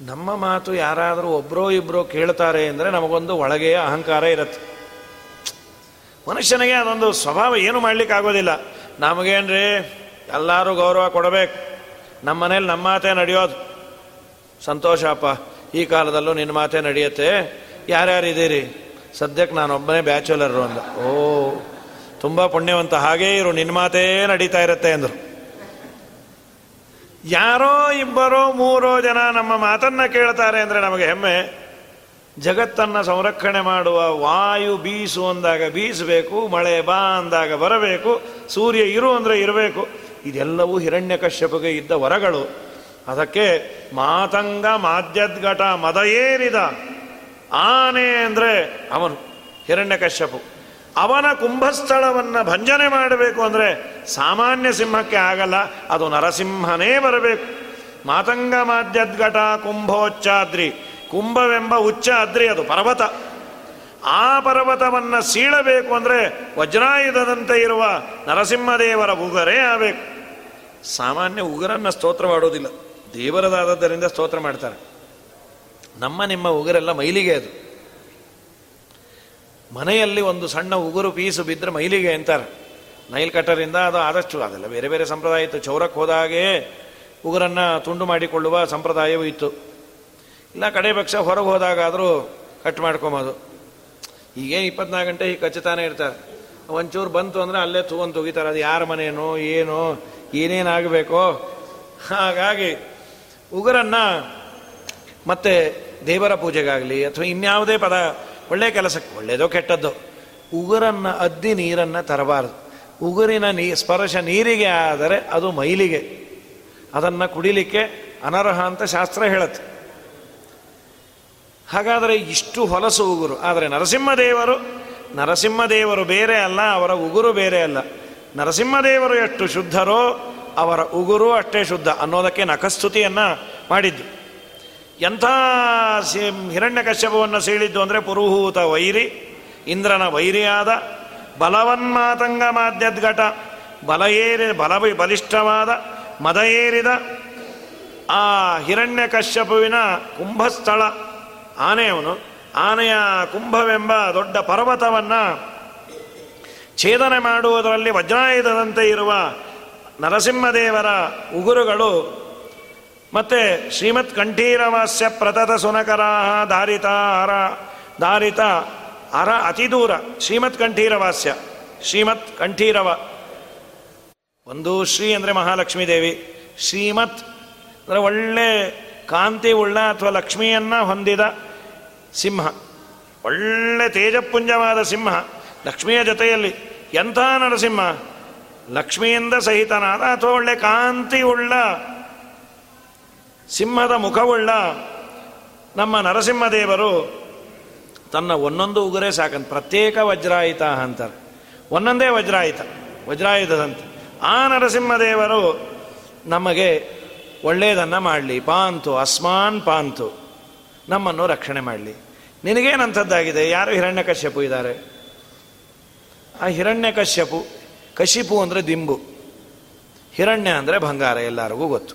ನಮ್ಮ ಮಾತು ಯಾರಾದರೂ ಒಬ್ಬರೋ ಇಬ್ಬರೋ ಕೇಳ್ತಾರೆ ಅಂದರೆ ನಮಗೊಂದು ಒಳಗೆಯ ಅಹಂಕಾರ ಇರುತ್ತೆ. ಮನುಷ್ಯನಿಗೆ ಅದೊಂದು ಸ್ವಭಾವ ಏನು ಮಾಡಲಿಕ್ಕಾಗೋದಿಲ್ಲ. ನಮಗೇನ್ರಿ ಎಲ್ಲರೂ ಗೌರವ ಕೊಡಬೇಕು. ನಮ್ಮ ಮನೇಲಿ ನಮ್ಮ ಮಾತೇ ನಡೆಯೋದು. ಸಂತೋಷ ಅಪ್ಪ, ಈ ಕಾಲದಲ್ಲೂ ನಿನ್ನ ಮಾತೇ ನಡೆಯುತ್ತೆ. ಯಾರ್ಯಾರಿದ್ದೀರಿ ಸದ್ಯಕ್ಕೆ ನಾನೊಬ್ಬನೇ ಬ್ಯಾಚುಲರು ಅಂದ ಓ, ತುಂಬ ಪುಣ್ಯವಂತ. ಹಾಗೇ ಇರು, ನಿನ್ನ ಮಾತೇ ನಡೀತಾ ಇರುತ್ತೆ ಅಂದರು ಯಾರೋ ಇಬ್ಬರೋ ಮೂರೋ ಜನ ನಮ್ಮ ಮಾತನ್ನ ಕೇಳ್ತಾರೆ ಅಂದರೆ ನಮಗೆ ಹೆಮ್ಮೆ. ಜಗತ್ತನ್ನು ಸಂರಕ್ಷಣೆ ಮಾಡುವ ವಾಯು ಬೀಸು ಅಂದಾಗ ಬೀಸಬೇಕು, ಮಳೆ ಬಾ ಅಂದಾಗ ಬರಬೇಕು, ಸೂರ್ಯ ಇರು ಅಂದರೆ ಇರಬೇಕು. ಇದೆಲ್ಲವೂ ಹಿರಣ್ಯಕಶ್ಯಪಗೆ ಇದ್ದ ವರಗಳು. ಅದಕ್ಕೆ ಮಾತಂಗ ಮಾದ್ಯದ್ಘಟ ಮದ ಏರಿದ ಆನೆ ಅಂದರೆ ಅವನು ಹಿರಣ್ಯಕಶ್ಯಪು ಅವನ ಕುಂಭಸ್ಥಳವನ್ನು ಭಂಜನೆ ಮಾಡಬೇಕು ಅಂದರೆ ಸಾಮಾನ್ಯ ಸಿಂಹಕ್ಕೆ ಆಗಲ್ಲ, ಅದು ನರಸಿಂಹನೇ ಬರಬೇಕು. ಮಾತಂಗ ಮಾದ್ಯದ್ಘಟ ಕುಂಭೋಚ್ಚಾದ್ರಿ, ಕುಂಭವೆಂಬ ಉಚ್ಚ ಅದ್ರಿ ಅದು ಪರ್ವತ. ಆ ಪರ್ವತವನ್ನು ಸೀಳಬೇಕು ಅಂದರೆ ವಜ್ರಾಯುಧದಂತೆ ಇರುವ ನರಸಿಂಹದೇವರ ಉಗರೇ ಆಗಬೇಕು. ಸಾಮಾನ್ಯ ಉಗುರನ್ನು ಸ್ತೋತ್ರ ಮಾಡೋದಿಲ್ಲ. ದೇವರದಾದದ್ದರಿಂದ ಸ್ತೋತ್ರ ಮಾಡ್ತಾರೆ. ನಮ್ಮ ನಿಮ್ಮ ಉಗುರೆಲ್ಲ ಮೈಲಿಗೆ ಅದು. ಮನೆಯಲ್ಲಿ ಒಂದು ಸಣ್ಣ ಉಗುರು ಪೀಸು ಬಿದ್ದರೆ ಮೈಲಿಗೆ ಅಂತಾರೆ. ನೈಲ್ ಕಟ್ಟರಿಂದ ಅದು ಆದಷ್ಟು, ಅದೆಲ್ಲ ಬೇರೆ ಬೇರೆ ಸಂಪ್ರದಾಯ ಇತ್ತು. ಚೌರಕ್ಕೆ ಹೋದಾಗೆ ಉಗುರನ್ನು ತುಂಡು ಮಾಡಿಕೊಳ್ಳುವ ಸಂಪ್ರದಾಯವೂ ಇತ್ತು. ಇಲ್ಲ, ಕಡೆ ಪಕ್ಷ ಹೊರಗೆ ಹೋದಾಗಾದರೂ ಕಟ್ ಮಾಡ್ಕೊಬೋದು. ಈಗೇನು ಇಪ್ಪತ್ನಾಲ್ಕು ಗಂಟೆ ಈಗ ಕಚ್ಚುತ್ತಾನೆ ಇರ್ತಾರೆ. ಒಂಚೂರು ಬಂತು ಅಂದರೆ ಅಲ್ಲೇ ತೂವಂತ ಹೋಗಿತಾರೆ ಅದು ಯಾರ ಮನೇನೋ ಏನೋ ಏನೇನಾಗಬೇಕೋ? ಹಾಗಾಗಿ ಉಗುರನ್ನು ಮತ್ತೆ ದೇವರ ಪೂಜೆಗಾಗಲಿ ಅಥವಾ ಇನ್ಯಾವುದೇ ಪದ, ಒಳ್ಳೆ ಕೆಲಸಕ್ಕೆ ಒಳ್ಳೆಯದೋ ಕೆಟ್ಟದ್ದು, ಉಗುರನ್ನು ಅದ್ದಿ ನೀರನ್ನು ತರಬಾರದು. ಉಗುರಿನ ನೀ, ಸ್ಪರ್ಶ ನೀರಿಗೆ ಆದರೆ ಅದು ಮೈಲಿಗೆ. ಅದನ್ನು ಕುಡಿಲಿಕ್ಕೆ ಅನರ್ಹ ಅಂತ ಶಾಸ್ತ್ರ ಹೇಳುತ್ತೆ. ಹಾಗಾದರೆ ಇಷ್ಟು ಹೊಲಸು ಉಗುರು. ಆದರೆ ನರಸಿಂಹದೇವರು ನರಸಿಂಹದೇವರು ಬೇರೆ ಅಲ್ಲ, ಅವರ ಉಗುರು ಬೇರೆ ಅಲ್ಲ. ನರಸಿಂಹದೇವರು ಎಷ್ಟು ಶುದ್ಧರೋ ಅವರ ಉಗುರು ಅಷ್ಟೇ ಶುದ್ಧ ಅನ್ನೋದಕ್ಕೆ ನಖಸ್ತುತಿಯನ್ನು ಮಾಡಿದ್ದು. ಎಂಥ ಹಿರಣ್ಯ ಕಶ್ಯಪವನ್ನು ಸೀಳಿದ್ದು ಅಂದರೆ ಪುರುಹೂತ ವೈರಿ, ಇಂದ್ರನ ವೈರಿಯಾದ, ಬಲವನ್ಮಾತಂಗ ಮಾಧ್ಯದ್ಘಟ ಬಲ ಏರಿ ಬಲ ಬಲಿಷ್ಠವಾದ ಮದ ಏರಿದ ಆ ಹಿರಣ್ಯ ಕಶ್ಯಪುವಿನ ಕುಂಭಸ್ಥಳ, ಆನೆಯವನು ಆನೆಯ ಕುಂಭವೆಂಬ ದೊಡ್ಡ ಪರ್ವತವನ್ನು ಛೇದನೆ ಮಾಡುವುದರಲ್ಲಿ ವಜ್ರಾಯುಧದಂತೆ ಇರುವ ನರಸಿಂಹದೇವರ ಉಗುರುಗಳು ಮತ್ತೆ ಶ್ರೀಮತ್ ಕಂಠೀರವಾಸ್ಯ ಪ್ರತತ ಸುನಕರಾಹ ದಾರಿತ ದಾರಿತ ಅರ ಅತಿ ದೂರ. ಶ್ರೀಮತ್ ಕಂಠೀರವಾಸ್ಯ. ಶ್ರೀಮತ್ ಕಂಠೀರವ. ಒಂದು ಶ್ರೀ ಅಂದರೆ ಮಹಾಲಕ್ಷ್ಮೀ ದೇವಿ. ಶ್ರೀಮತ್ ಅಂದರೆ ಒಳ್ಳೆ ಕಾಂತಿ ಉಳ್ಳ ಅಥವಾ ಲಕ್ಷ್ಮಿಯನ್ನ ಹೊಂದಿದ ಸಿಂಹ. ಒಳ್ಳೆ ತೇಜಪುಂಜವಾದ ಸಿಂಹ. ಲಕ್ಷ್ಮಿಯ ಜೊತೆಯಲ್ಲಿ ಎಂಥ ನರಸಿಂಹ? ಲಕ್ಷ್ಮಿಯಿಂದ ಸಹಿತನಾದ ಅಥವಾ ಒಳ್ಳೆ ಕಾಂತಿ ಉಳ್ಳ, ಸಿಂಹದ ಮುಖವುಳ್ಳ ನಮ್ಮ ನರಸಿಂಹದೇವರು ತನ್ನ ಒಂದೊಂದು ಉಗುರೇ ಸಾಕಂತ, ಪ್ರತ್ಯೇಕ ವಜ್ರಾಯಿತ ಅಂತಾರೆ. ಒಂದೊಂದೇ ವಜ್ರಾಯಿತ, ವಜ್ರಾಯುಧದಂತೆ. ಆ ನರಸಿಂಹದೇವರು ನಮಗೆ ಒಳ್ಳೆಯದನ್ನು ಮಾಡಲಿ. ಪಾಂತು, ಅಸ್ಮಾನ್ ಪಾಂತು ನಮ್ಮನ್ನು ರಕ್ಷಣೆ ಮಾಡಲಿ. ನಿನಗೇನಂಥದ್ದಾಗಿದೆ? ಯಾರು ಹಿರಣ್ಯಕಶ್ಯಪು ಇದ್ದಾರೆ? ಆ ಹಿರಣ್ಯ ಕಶ್ಯಪು, ಕಶಿಪು ಅಂದರೆ ದಿಂಬು. ಹಿರಣ್ಯ ಅಂದರೆ ಬಂಗಾರ, ಎಲ್ಲರಿಗೂ ಗೊತ್ತು.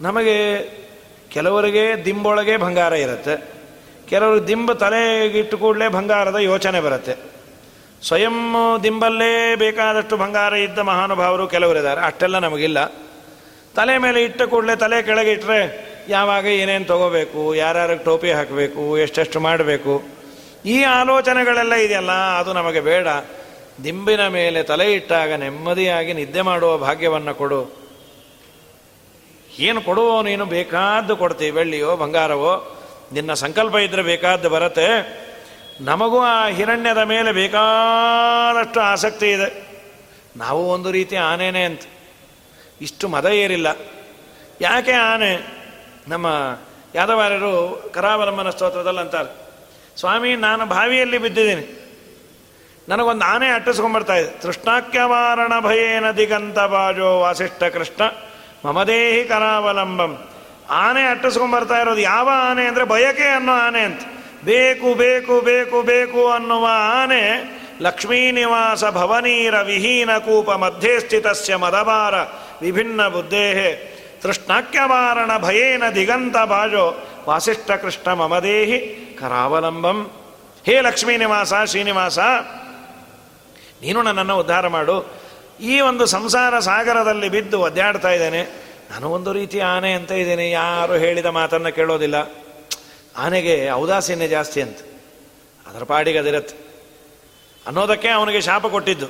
ನಮಗೆ ಕೆಲವರಿಗೆ ದಿಂಬೊಳಗೆ ಬಂಗಾರ ಇರುತ್ತೆ. ಕೆಲವರು ದಿಂಬ ತಲೆಗಿಟ್ಟು ಕೂಡಲೇ ಬಂಗಾರದ ಯೋಚನೆ ಬರುತ್ತೆ. ಸ್ವಯಂ ದಿಂಬಲ್ಲೇ ಬೇಕಾದಷ್ಟು ಬಂಗಾರ ಇದ್ದ ಮಹಾನುಭಾವರು ಕೆಲವರಿದ್ದಾರೆ. ಅಷ್ಟೆಲ್ಲ ನಮಗಿಲ್ಲ. ತಲೆ ಮೇಲೆ ಇಟ್ಟ ಕೂಡಲೇ ತಲೆ ಕೆಳಗೆ ಇಟ್ಟರೆ ಯಾವಾಗ ಏನೇನು ತಗೋಬೇಕು, ಯಾರ್ಯಾರಿಗೆ ಟೋಪಿ ಹಾಕಬೇಕು, ಎಷ್ಟೆಷ್ಟು ಮಾಡಬೇಕು ಈ ಆಲೋಚನೆಗಳೆಲ್ಲ ಇದೆಯಲ್ಲ, ಅದು ನಮಗೆ ಬೇಡ. ದಿಂಬಿನ ಮೇಲೆ ತಲೆ ಇಟ್ಟಾಗ ನೆಮ್ಮದಿಯಾಗಿ ನಿದ್ದೆ ಮಾಡುವ ಭಾಗ್ಯವನ್ನು ಕೊಡು. ಏನು ಕೊಡುವೋ ನೀನು ಬೇಕಾದ್ದು ಕೊಡ್ತೀವಿ ಬೆಳ್ಳಿಯೋ, ಬಂಗಾರವೋ. ನಿನ್ನ ಸಂಕಲ್ಪ ಇದ್ರೆ ಬೇಕಾದ್ದು ಬರತ್ತೆ. ನಮಗೂ ಆ ಹಿರಣ್ಯದ ಮೇಲೆ ಬೇಕಾದಷ್ಟು ಆಸಕ್ತಿ ಇದೆ. ನಾವು ಒಂದು ರೀತಿ ಆನೆನೇ ಅಂತ. ಇಷ್ಟು ಮದ ಏರಿಲ್ಲ. ಯಾಕೆ ಆನೆ? ನಮ್ಮ ಯಾದವಾರ್ಯರು ಕರಾವಲಂಬನ ಸ್ತೋತ್ರದಲ್ಲಿ ಅಂತಾರೆ. ಸ್ವಾಮಿ, ನಾನು ಬಾವಿಯಲ್ಲಿ ಬಿದ್ದಿದ್ದೀನಿ. ನನಗೊಂದು ಆನೆ ಅಟ್ಟಿಸ್ಕೊಂಡ್ಬರ್ತಾ ಇದೆ. ತೃಷ್ಣಾಕ್ಯವಾರಣ ಭಯೇನ ದಿಗಂತ ಬಾಜೋ ವಾಸಿಷ್ಠ ಕೃಷ್ಣ ಮಮದೇಹಿ ಕರಾವಲಂಬಂ. ಆನೆ ಅಟ್ಟಿಸ್ಕೊಂಡ್ಬರ್ತಾ ಇರೋದು ಯಾವ ಆನೆ ಅಂದರೆ ಬಯಕೆ ಅನ್ನೋ ಆನೆ ಅಂತ. ಬೇಕು ಬೇಕು ಬೇಕು ಬೇಕು ಅನ್ನುವ ಆನೆ ಲಕ್ಷ್ಮೀನಿವಾಸ ಭವನೀರ ವಿಹೀನ ಕೂಪ ಮಧ್ಯೆ ಸ್ಥಿತಸ್ಯ ಮದಬಾರ ವಿಭಿನ್ನ ಬುದ್ಧೇಹೆ. ತೃಷ್ಣಾಕ್ಯವಾರಣ ಭಯೇನ ದಿಗಂತ ಬಾಜೋ ವಾಸಿಷ್ಠ ಕೃಷ್ಣ ಮಮದೇಹಿ ಕರಾವಲಂಬಂ. ಹೇ ಲಕ್ಷ್ಮೀ ನಿವಾಸ, ಶ್ರೀನಿವಾಸ, ನೀನು ನನ್ನನ್ನು ಉದ್ಧಾರ ಮಾಡು. ಈ ಒಂದು ಸಂಸಾರ ಸಾಗರದಲ್ಲಿ ಬಿದ್ದು ಒದ್ದಾಡ್ತಾ ಇದ್ದೇನೆ. ನಾನು ಒಂದು ರೀತಿ ಆನೆ ಅಂತ ಇದ್ದೇನೆ. ಯಾರು ಹೇಳಿದ ಮಾತನ್ನು ಕೇಳೋದಿಲ್ಲ. ಆನೆಗೆ ಔದಾಸೀನ್ಯ ಜಾಸ್ತಿ ಅಂತ. ಅದರ ಪಾಡಿಗೆ ಅದಿರತ್ತೆ. ಅನ್ನೋದಕ್ಕೆ ಅವನಿಗೆ ಶಾಪ ಕೊಟ್ಟಿದ್ದು.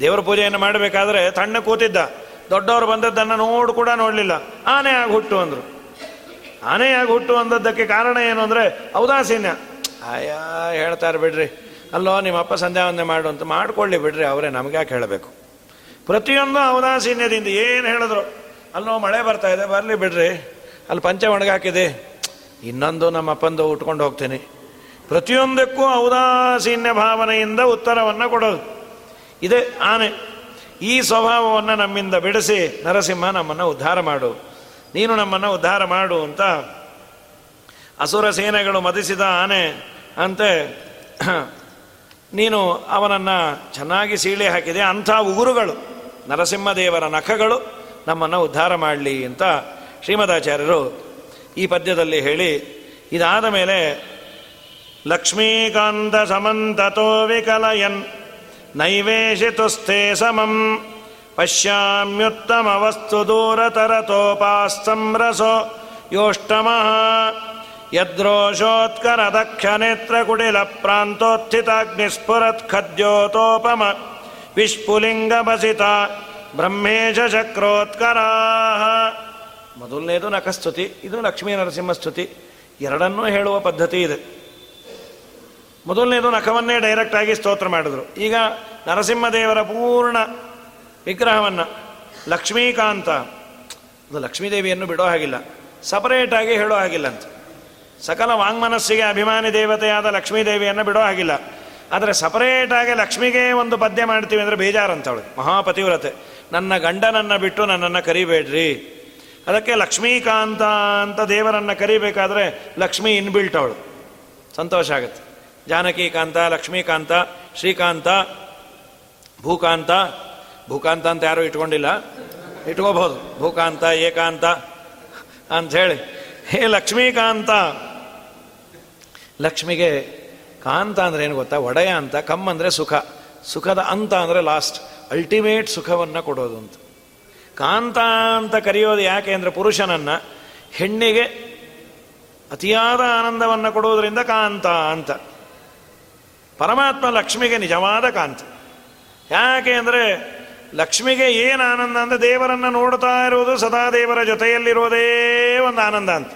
ದೇವರ ಪೂಜೆಯನ್ನು ಮಾಡಬೇಕಾದ್ರೆ ತಣ್ಣ ಕೂತಿದ್ದ. ದೊಡ್ಡವರು ಬಂದದ್ದನ್ನು ನೋಡು ಕೂಡ ನೋಡಲಿಲ್ಲ. ಆನೆ ಆಗಿ ಹುಟ್ಟು ಅಂದರು. ಆನೆ ಆಗಿ ಹುಟ್ಟು ಅಂದದ್ದಕ್ಕೆ ಕಾರಣ ಏನು ಅಂದರೆ ಔದಾಸೀನ್ಯ. ಆಯಾ, ಹೇಳ್ತಾರೆ ಬಿಡ್ರಿ. ಅಲ್ಲೋ ನಿಮ್ಮ ಅಪ್ಪ ಸಂಧ್ಯಾವಂದನೆ ಮಾಡು ಅಂತ ಮಾಡ್ಕೊಳ್ಳಿ ಬಿಡ್ರಿ, ಅವರೇ ನಮ್ಗೆ ಯಾಕೆ ಹೇಳಬೇಕು? ಪ್ರತಿಯೊಂದು ಔದಾಸೀನ್ಯದಿಂದ ಏನು ಹೇಳಿದ್ರು? ಅಲ್ಲೋ, ಮಳೆ ಬರ್ತಾ ಇದೆ, ಬರಲಿ ಬಿಡ್ರಿ. ಅಲ್ಲಿ ಪಂಚ ಒಣಗಾಕಿದೆ. ಇನ್ನೊಂದು ನಮ್ಮ ಅಪ್ಪಂದು ಉಟ್ಕೊಂಡು ಹೋಗ್ತೀನಿ. ಪ್ರತಿಯೊಂದಕ್ಕೂ ಔದಾಸೀನ್ಯ ಭಾವನೆಯಿಂದ ಉತ್ತರವನ್ನು ಕೊಡೋದು. ಇದೇ ಆನೆ. ಈ ಸ್ವಭಾವವನ್ನು ನಮ್ಮಿಂದ ಬಿಡಿಸಿ ನರಸಿಂಹ ನಮ್ಮನ್ನು ಉದ್ಧಾರ ಮಾಡು. ನೀನು ನಮ್ಮನ್ನು ಉದ್ಧಾರ ಮಾಡು ಅಂತ ಅಸುರ ಸೇನೆಗಳು ಮದಿಸಿದ ಆನೆ ಅಂತೆ, ನೀನು ಅವನನ್ನು ಚೆನ್ನಾಗಿ ಸೀಳೆ ಹಾಕಿದೆ, ಅಂಥ ಉಗುರುಗಳು, ನರಸಿಂಹದೇವರ ನಖಗಳು ನಮ್ಮನ್ನು ಉದ್ಧಾರ ಮಾಡಲಿ ಅಂತ ಶ್ರೀಮದಾಚಾರ್ಯರು ಈ ಪದ್ಯದಲ್ಲಿ ಹೇಳಿ, ಇದಾದ ಮೇಲೆ, ಲಕ್ಷ್ಮೀಕಾಂತ ಸಮಂತತೋ ವಿಕಲಯನ್ ನೈವೇಶಿತುಸ್ಥೆ ಸಮಂ. ಪ್ರಾಂತೋತ್ಥಿತಾಗ್ನಿಸ್ಫುರತ್ ಖದ್ಯೋತೋಪಮ ವಿಷ್ಪುಲಿಂಗ ಬಸಿತ ಬ್ರಹ್ಮೇಶ ಚಕ್ರೋತ್ಕರ ಮೊದಲನೇದು ನಖಸ್ತುತಿ, ಇದು ಲಕ್ಷ್ಮೀ ನರಸಿಂಹ ಸ್ತುತಿ. ಎರಡನ್ನೂ ಹೇಳುವ ಪದ್ಧತಿ ಇದೆ. ಮೊದಲನೇದು ನಖವನ್ನೇ ಡೈರೆಕ್ಟಾಗಿ ಸ್ತೋತ್ರ ಮಾಡಿದ್ರು. ಈಗ ನರಸಿಂಹದೇವರ ಪೂರ್ಣ ವಿಗ್ರಹವನ್ನು. ಲಕ್ಷ್ಮೀಕಾಂತ. ಅದು ಲಕ್ಷ್ಮೀದೇವಿಯನ್ನು ಬಿಡೋ ಹಾಗಿಲ್ಲ. ಸಪರೇಟಾಗಿ ಹೇಳೋ ಹಾಗಿಲ್ಲ ಅಂತ. ಸಕಲ ವಾಂಗ್ಮನಸ್ಸಿಗೆ ಅಭಿಮಾನಿ ದೇವತೆಯಾದ ಲಕ್ಷ್ಮೀದೇವಿಯನ್ನು ಬಿಡೋ ಹಾಗಿಲ್ಲ. ಆದರೆ ಸಪರೇಟಾಗಿ ಲಕ್ಷ್ಮಿಗೆ ಒಂದು ಪದ್ಯ ಮಾಡ್ತೀವಿ ಅಂದರೆ ಬೇಜಾರಂತವಳು ಮಹಾಪತಿವ್ರತೆ. ನನ್ನ ಗಂಡನನ್ನು ಬಿಟ್ಟು ನನ್ನನ್ನು ಕರಿಬೇಡ್ರಿ. ಅದಕ್ಕೆ ಲಕ್ಷ್ಮೀಕಾಂತ ಅಂತ ದೇವರನ್ನು ಕರಿಬೇಕಾದ್ರೆ ಲಕ್ಷ್ಮೀ ಇನ್ಬಿಲ್ಟ್ ಅವಳು. ಸಂತೋಷ ಆಗುತ್ತೆ. ಜಾನಕೀಕಾಂತ, ಲಕ್ಷ್ಮೀಕಾಂತ, ಶ್ರೀಕಾಂತ, ಭೂಕಾಂತ ಭೂಕಾಂತ ಅಂತ ಯಾರೂ ಇಟ್ಕೊಂಡಿಲ್ಲ. ಇಟ್ಕೋಬಹುದು. ಭೂಕಾಂತ, ಏಕಾಂತ ಅಂಥೇಳಿ ಹೇ ಲಕ್ಷ್ಮೀಕಾಂತ. ಲಕ್ಷ್ಮಿಗೆ ಕಾಂತ ಅಂದ್ರೆ ಏನು ಗೊತ್ತಾ? ಒಡೆಯ ಅಂತ, ಕಮ್ ಅಂದರೆ ಸುಖ. ಸುಖದ ಅಂತ ಅಂದರೆ ಲಾಸ್ಟ್ ಅಲ್ಟಿಮೇಟ್ ಸುಖವನ್ನು ಕೊಡೋದು ಅಂತ. ಕಾಂತ ಅಂತ ಕರೆಯೋದು ಯಾಕೆ ಅಂದರೆ ಪುರುಷನನ್ನು ಹೆಣ್ಣಿಗೆ ಅತಿಯಾದ ಆನಂದವನ್ನು ಕೊಡುವುದರಿಂದ ಕಾಂತ ಅಂತ. ಪರಮಾತ್ಮ ಲಕ್ಷ್ಮಿಗೆ ನಿಜವಾದ ಕಾಂತ. ಯಾಕೆ ಅಂದರೆ ಲಕ್ಷ್ಮಿಗೆ ಏನು ಆನಂದ ಅಂದರೆ ದೇವರನ್ನು ನೋಡ್ತಾ ಇರುವುದು ಸದಾ ದೇವರ ಜೊತೆಯಲ್ಲಿರುವುದೇ ಒಂದು ಆನಂದ ಅಂತ.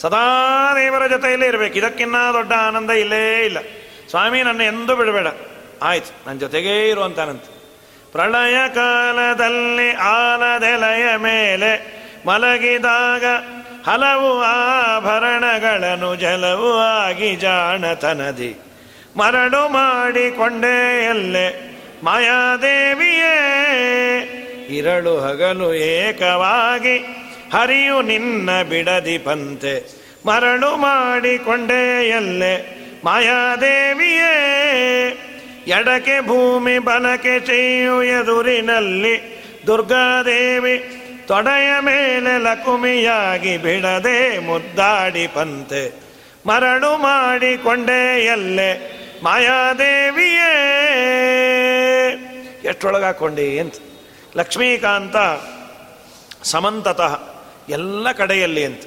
ಸದಾ ದೇವರ ಜೊತೆಯಲ್ಲೇ ಇರಬೇಕು. ಇದಕ್ಕಿನ್ನ ದೊಡ್ಡ ಆನಂದ ಇಲ್ಲೇ ಇಲ್ಲ. ಸ್ವಾಮಿ, ನನ್ನ ಎಂದೂ ಬಿಡಬೇಡ. ಆಯ್ತು ನನ್ನ ಜೊತೆಗೇ ಇರುವಂತಾನಂತ. ಪ್ರಳಯ ಕಾಲದಲ್ಲಿ ಆಲದೆಲೆಯ ಮೇಲೆ ಮಲಗಿದಾಗ ಹಲವು ಆಭರಣಗಳನ್ನು ಜಲವು ಆಗಿ ಜಾಣತನದಿ. ಮರಳು ಮಾಡಿಕೊಂಡೇ ಎಲ್ಲೆ ಮಾಯಾದೇವಿಯೇ, ಇರಳು ಹಗಲು ಏಕವಾಗಿ, ಹರಿಯು ನಿನ್ನ ಬಿಡದಿ ಪಂತೆ. ಮರಳು ಮಾಡಿಕೊಂಡೇ ಎಲ್ಲೆ ಮಾಯಾದೇವಿಯೇ, ಎಡಕೆ ಭೂಮಿ ಬಲಕೆ ಚೆಯ್ಯು ಎದುರಿನಲ್ಲಿ, ದುರ್ಗಾದೇವಿ ತೊಡೆಯ ಮೇಲೆ ಲಕುಮಿಯಾಗಿ ಬಿಡದೆ ಮುದ್ದಾಡಿ ಪಂತೆ. ಮರಳು ಮಾಡಿಕೊಂಡೇ ಎಲ್ಲೆ ಮಾಯಾದೇವಿಯೇ. ಎಷ್ಟೊಳಗಾಕೊಂಡೆ ಅಂತ. ಲಕ್ಷ್ಮೀಕಾಂತ, ಸಮಂತತಃ, ಎಲ್ಲ ಕಡೆಯಲ್ಲಿ ಅಂತ.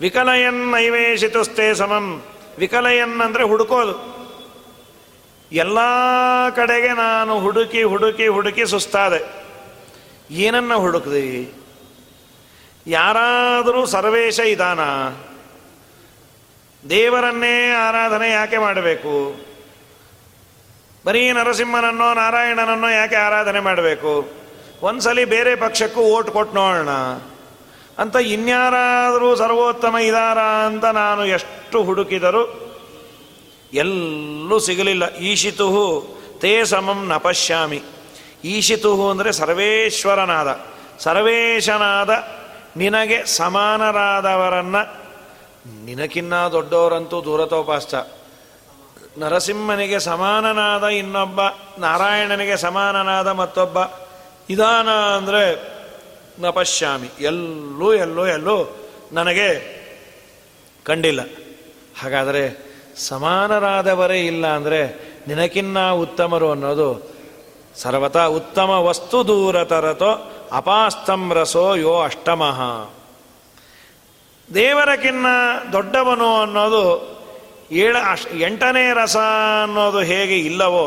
ವಿಕಲಯನ್ ನೈವೇಶಿತುಸ್ತೆ ಸಮಂ. ವಿಕಲಯನ್ ಅಂದರೆ ಹುಡುಕೋದು. ಎಲ್ಲ ಕಡೆಗೆ ನಾನು ಹುಡುಕಿ ಹುಡುಕಿ ಹುಡುಕಿ ಸುಸ್ತಾದೆ. ಏನನ್ನ ಹುಡುಕ್ದಿ? ಯಾರಾದರೂ ಸರ್ವೇಶ ಇದಾನ? ದೇವರನ್ನೇ ಆರಾಧನೆ ಯಾಕೆ ಮಾಡಬೇಕು? ಬರೀ ನರಸಿಂಹನನ್ನೋ ನಾರಾಯಣನನ್ನೋ ಯಾಕೆ ಆರಾಧನೆ ಮಾಡಬೇಕು? ಒಂದ್ಸಲಿ ಬೇರೆ ಪಕ್ಷಕ್ಕೂ ಓಟ್ ಕೊಟ್ಟು ನೋಡೋಣ ಅಂತ ಇನ್ಯಾರಾದರೂ ಸರ್ವೋತ್ತಮ ಇದಾರ ಅಂತ ನಾನು ಎಷ್ಟು ಹುಡುಕಿದರೂ ಎಲ್ಲೂ ಸಿಗಲಿಲ್ಲ. ಈಶಿತು ತೇ ಸಮಂ ನ ಪಶ್ಯಾಮಿ. ಈಶಿತು ಅಂದರೆ ಸರ್ವೇಶ್ವರನಾದ. ಸರ್ವೇಶನಾದ ನಿನಗೆ ಸಮಾನರಾದವರನ್ನ ನಿನಕಿನ್ನ ದೊಡ್ಡವರಂತೂ ದೂರತೋಪಾಸ್ತ ನರಸಿಂಹನಿಗೆ ಸಮಾನನಾದ ಇನ್ನೊಬ್ಬ, ನಾರಾಯಣನಿಗೆ ಸಮಾನನಾದ ಮತ್ತೊಬ್ಬ. ಇದಾನ ಅಂದರೆ ನ ಪಶ್ಯಾಮಿ ಎಲ್ಲೂ ಎಲ್ಲೂ ಎಲ್ಲೂ ನನಗೆ ಕಂಡಿಲ್ಲ. ಹಾಗಾದರೆ ಸಮಾನರಾದವರೇ ಇಲ್ಲ ಅಂದರೆ ನಿನಕಿನ್ನ ಉತ್ತಮರು ಅನ್ನೋದು ಸರ್ವತಾ ಉತ್ತಮ ವಸ್ತು ದೂರತರತೋ ಅಪಾಸ್ತಂ ರಸೋ ಯೋ ಅಷ್ಟಮಃ. ದೇವರಕ್ಕಿನ್ನ ದೊಡ್ಡವನು ಅನ್ನೋದು ಏಳ ಅಶ್ ಎಂಟನೇ ರಸ ಅನ್ನೋದು ಹೇಗೆ ಇಲ್ಲವೋ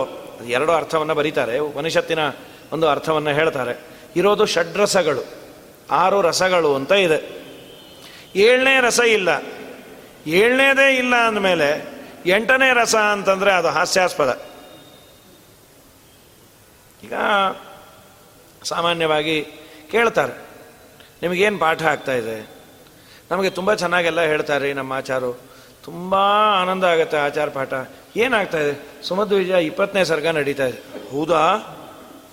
ಎರಡು ಅರ್ಥವನ್ನು ಬರೀತಾರೆ, ಉಪನಿಷತ್ತಿನ ಒಂದು ಅರ್ಥವನ್ನು ಹೇಳ್ತಾರೆ. ಇರೋದು ಷಡ್ರಸಗಳು ಆರು ರಸಗಳು ಅಂತ ಇದೆ. ಏಳನೇ ರಸ ಇಲ್ಲ. ಏಳನೇದೇ ಇಲ್ಲ ಅಂದಮೇಲೆ ಎಂಟನೇ ರಸ ಅಂತಂದರೆ ಅದು ಹಾಸ್ಯಾಸ್ಪದ. ಈಗ ಸಾಮಾನ್ಯವಾಗಿ ಕೇಳ್ತಾರೆ, ನಿಮಗೇನು ಪಾಠ ಆಗ್ತಾ ಇದೆ? ನಮಗೆ ತುಂಬ ಚೆನ್ನಾಗೆಲ್ಲ ಹೇಳ್ತಾರೆ ನಮ್ಮ ಆಚಾರು. ತುಂಬ ಆನಂದ ಆಗುತ್ತೆ ಆಚಾರ ಪಾಠ. ಏನಾಗ್ತಾ ಇದೆ? ಸುಮಧ್ ವಿಜಯ ಇಪ್ಪತ್ತನೇ ಸರ್ಗ ನಡೀತಾ ಇದೆ. ಹೌದಾ?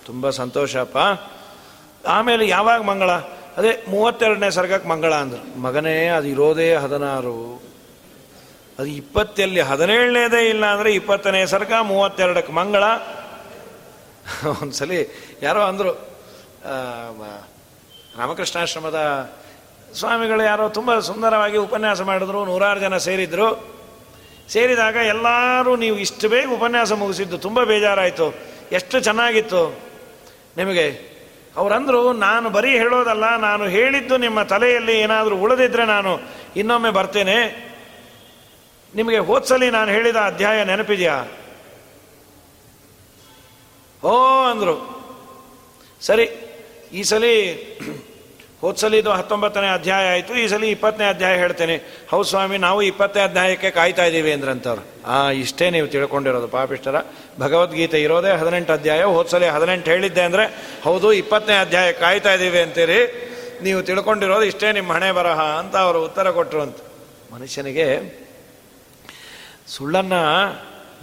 ತುಂಬ ಸಂತೋಷಪ್ಪ. ಆಮೇಲೆ ಯಾವಾಗ ಮಂಗಳ? ಅದೇ ಮೂವತ್ತೆರಡನೇ ಸರ್ಗಕ್ಕೆ ಮಂಗಳ ಅಂದರು. ಮಗನೇ, ಅದು ಇರೋದೇ ಹದಿನಾರು. ಅದು ಇಪ್ಪತ್ತೆಲ್ಲಿ ಹದಿನೇಳನೇದೇ ಇಲ್ಲ ಅಂದರೆ ಇಪ್ಪತ್ತನೇ ಸರ್ಗ, ಮೂವತ್ತೆರಡಕ್ಕೆ ಮಂಗಳ. ಒಂದ್ಸಲಿ ಯಾರೋ ಅಂದರು ರಾಮಕೃಷ್ಣಾಶ್ರಮದ ಸ್ವಾಮಿಗಳು ಯಾರೋ ತುಂಬ ಸುಂದರವಾಗಿ ಉಪನ್ಯಾಸ ಮಾಡಿದ್ರು, ನೂರಾರು ಜನ ಸೇರಿದ್ರು. ಸೇರಿದಾಗ ಎಲ್ಲರೂ ನೀವು ಇಷ್ಟು ಬೇಗ ಉಪನ್ಯಾಸ ಮುಗಿಸಿದ್ದು ತುಂಬ ಬೇಜಾರಾಯಿತು. ಎಷ್ಟು ಚೆನ್ನಾಗಿತ್ತು. ನಿಮಗೆ, ಅವರಂದರು, ನಾನು ಬರೀ ಹೇಳೋದಲ್ಲ, ನಾನು ಹೇಳಿದ್ದು ನಿಮ್ಮ ತಲೆಯಲ್ಲಿ ಏನಾದರೂ ಉಳಿದಿದ್ರೆ ನಾನು ಇನ್ನೊಮ್ಮೆ ಬರ್ತೇನೆ. ನಿಮಗೆ ಹೋದ್ಸಲಿ ನಾನು ಹೇಳಿದ ಅಧ್ಯಾಯ ನೆನಪಿದೆಯಾ? ಓ ಅಂದರು. ಸರಿ, ಈ ಸಲಿ ಹೋದ್ಸಲಿದು ಹತ್ತೊಂಬತ್ತನೇ ಅಧ್ಯಾಯ ಆಯಿತು, ಈ ಸಲ ಇಪ್ಪತ್ತನೇ ಅಧ್ಯಾಯ ಹೇಳ್ತೇನೆ. ಹೌದು ಸ್ವಾಮಿ, ನಾವು ಇಪ್ಪತ್ತನೇ ಅಧ್ಯಾಯಕ್ಕೆ ಕಾಯ್ತಾ ಇದ್ದೀವಿ ಅಂದ್ರಂತವ್ರು. ಆ, ಇಷ್ಟೇ ನೀವು ತಿಳ್ಕೊಂಡಿರೋದು ಪಾಪಿಷ್ಟರ ಭಗವದ್ಗೀತೆ ಇರೋದೇ ಹದಿನೆಂಟು ಅಧ್ಯಾಯ, ಹೋದ್ಸಲಿ ಹದಿನೆಂಟು ಹೇಳಿದ್ದೆ ಅಂದರೆ, ಹೌದು, ಇಪ್ಪತ್ತನೇ ಅಧ್ಯಾಯ ಕಾಯ್ತಾ ಇದ್ದೀವಿ ಅಂತೀರಿ. ನೀವು ತಿಳ್ಕೊಂಡಿರೋದು ಇಷ್ಟೇ ನಿಮ್ಮ ಹಣೆ ಬರಹ ಅಂತ ಅವರು ಉತ್ತರ ಕೊಟ್ಟರು ಅಂತ. ಮನುಷ್ಯನಿಗೆ ಸುಳ್ಳನ್ನು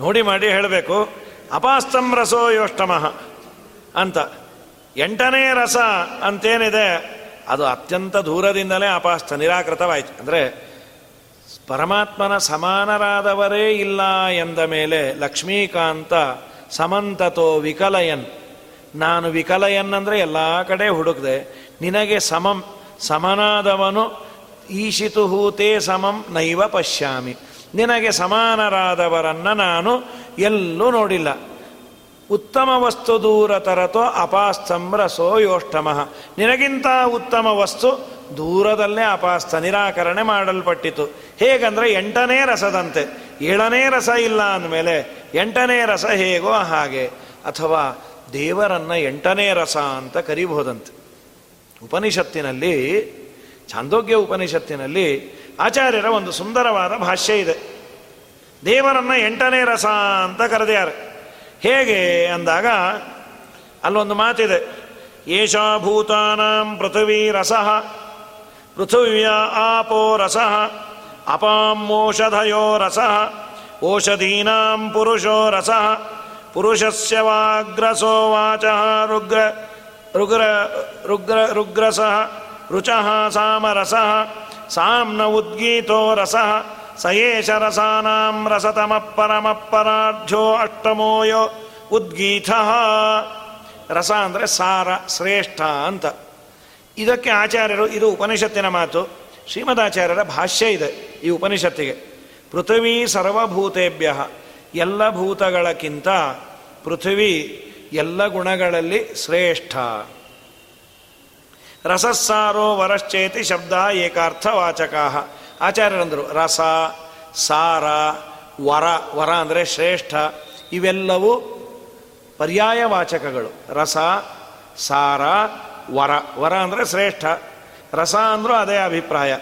ನೋಡಿ ಮಾಡಿ ಹೇಳಬೇಕು. ಅಪಾಸ್ತಂ ರಸೋ ಯೋಷ್ಟಮಃ ಅಂತ. ಎಂಟನೇ ರಸ ಅಂತೇನಿದೆ ಅದು ಅತ್ಯಂತ ದೂರದಿಂದಲೇ ಅಪಾಸ್ತ ನಿರಾಕೃತವಾಯಿತು. ಅಂದರೆ ಪರಮಾತ್ಮನ ಸಮಾನರಾದವರೇ ಇಲ್ಲ ಎಂದ ಮೇಲೆ ಲಕ್ಷ್ಮೀಕಾಂತ, ಸಮಂತತೋ ವಿಕಲಯನ್. ನಾನು ವಿಕಲಯನ್ ಅಂದರೆ ಎಲ್ಲ ಕಡೆ ಹುಡುಕ್ದೆ, ನಿನಗೆ ಸಮಂ, ಸಮನಾದವನು ಈಶಿತು ಹೂತೆ ಸಮಂ ನೈವ ಪಶ್ಯಾಮಿ. ನಿನಗೆ ಸಮಾನರಾದವರನ್ನು ನಾನು ಎಲ್ಲೂ ನೋಡಿಲ್ಲ. ಉತ್ತಮ ವಸ್ತು ದೂರ ತರತೋ ಅಪಾಸ್ತಂಬ್ರಸೋ ಯೋಷ್ಟಮಃ. ನಿನಗಿಂತ ಉತ್ತಮ ವಸ್ತು ದೂರದಲ್ಲೇ ಅಪಾಸ್ತ ನಿರಾಕರಣೆ ಮಾಡಲ್ಪಟ್ಟಿತು. ಹೇಗಂದ್ರೆ ಎಂಟನೇ ರಸದಂತೆ. ಏಳನೇ ರಸ ಇಲ್ಲ ಅಂದಮೇಲೆ ಎಂಟನೇ ರಸ ಹೇಗೋ ಹಾಗೆ. ಅಥವಾ ದೇವರನ್ನ ಎಂಟನೇ ರಸ ಅಂತ ಕರಿಬಹುದಂತೆ. ಉಪನಿಷತ್ತಿನಲ್ಲಿ ಚಾಂದೋಗ್ಯ ಉಪನಿಷತ್ತಿನಲ್ಲಿ ಆಚಾರ್ಯರ ಒಂದು ಸುಂದರವಾದ ಭಾಷ್ಯ ಇದೆ. ದೇವರನ್ನ ಎಂಟನೇ ರಸ ಅಂತ ಕರೆದ್ಯಾರೆ ಹೇಗೆ ಅಂದಾಗ ಅಲ್ಲೊಂದು ಮಾತಿದೆ. ಏಷಾಭೂತಾನಾಂ ಪೃಥ್ವೀ ರಸಃ, ಪೃಥಿವ್ಯ ಆಪೋ ರಸಃ ಅಪಾಮೋಷಧಯೋ ರಸಃ ಓಷಧೀನಾಂ ಪುರುಷೋ ರಸಃ, ಪುರುಷಸ್ಯ ವಾಗ್ರಸೋ ವಾಚಃ ರುಗ್ರ ರುಗ್ರ ರುಗ್ರ, ರುಗ್ರಸಃ, ರುಚಃ ಸಾಮರಸಃ, ಸಾಮ್ನ ಉದ್ಗೀತೋ ರಸಃ ರಸಾನಾಂ ರಸತಮ ಪರಮ ಪರಾಢ್ಯೋ ಅಷ್ಟಮೋಯೋ ಉದ್ಗೀತ ರಸ ಅಂದರೆ ಸಾರ, ಶ್ರೇಷ್ಠ ಅಂತ. ಇದಕ್ಕೆ ಆಚಾರ್ಯರು ಇದು ಉಪನಿಷತ್ತಿನ ಮಾತು. ಶ್ರೀಮದಾಚಾರ್ಯರ ಭಾಷ್ಯ ಇದೆ ಈ ಉಪನಿಷತ್ತಿಗೆ. ಪೃಥ್ವೀ ಸರ್ವಭೂತೇಭ್ಯ, ಎಲ್ಲ ಭೂತಗಳಕ್ಕಿಂತ ಪೃಥ್ವಿ ಎಲ್ಲ ಗುಣಗಳಲ್ಲಿ ಶ್ರೇಷ್ಠ. ರಸಸ್ಸಾರೋ ವರಶ್ಚೇತಿ ಶಬ್ದ ಏಕಾರ್ಥವಾಚಕ. ಆಚಾರ್ಯರಂದರು ರಸ, ಸಾರ, ವರ ವರ ಅಂದರೆ ಶ್ರೇಷ್ಠ, ಇವೆಲ್ಲವೂ ಪರ್ಯಾಯವಾಚಕಗಳು. ರಸ, ಸಾರ, ವರ. ವರ ಅಂದರೆ ಶ್ರೇಷ್ಠ. ರಸ ಅಂದರೂ ಅದೇ ಅಭಿಪ್ರಾಯ.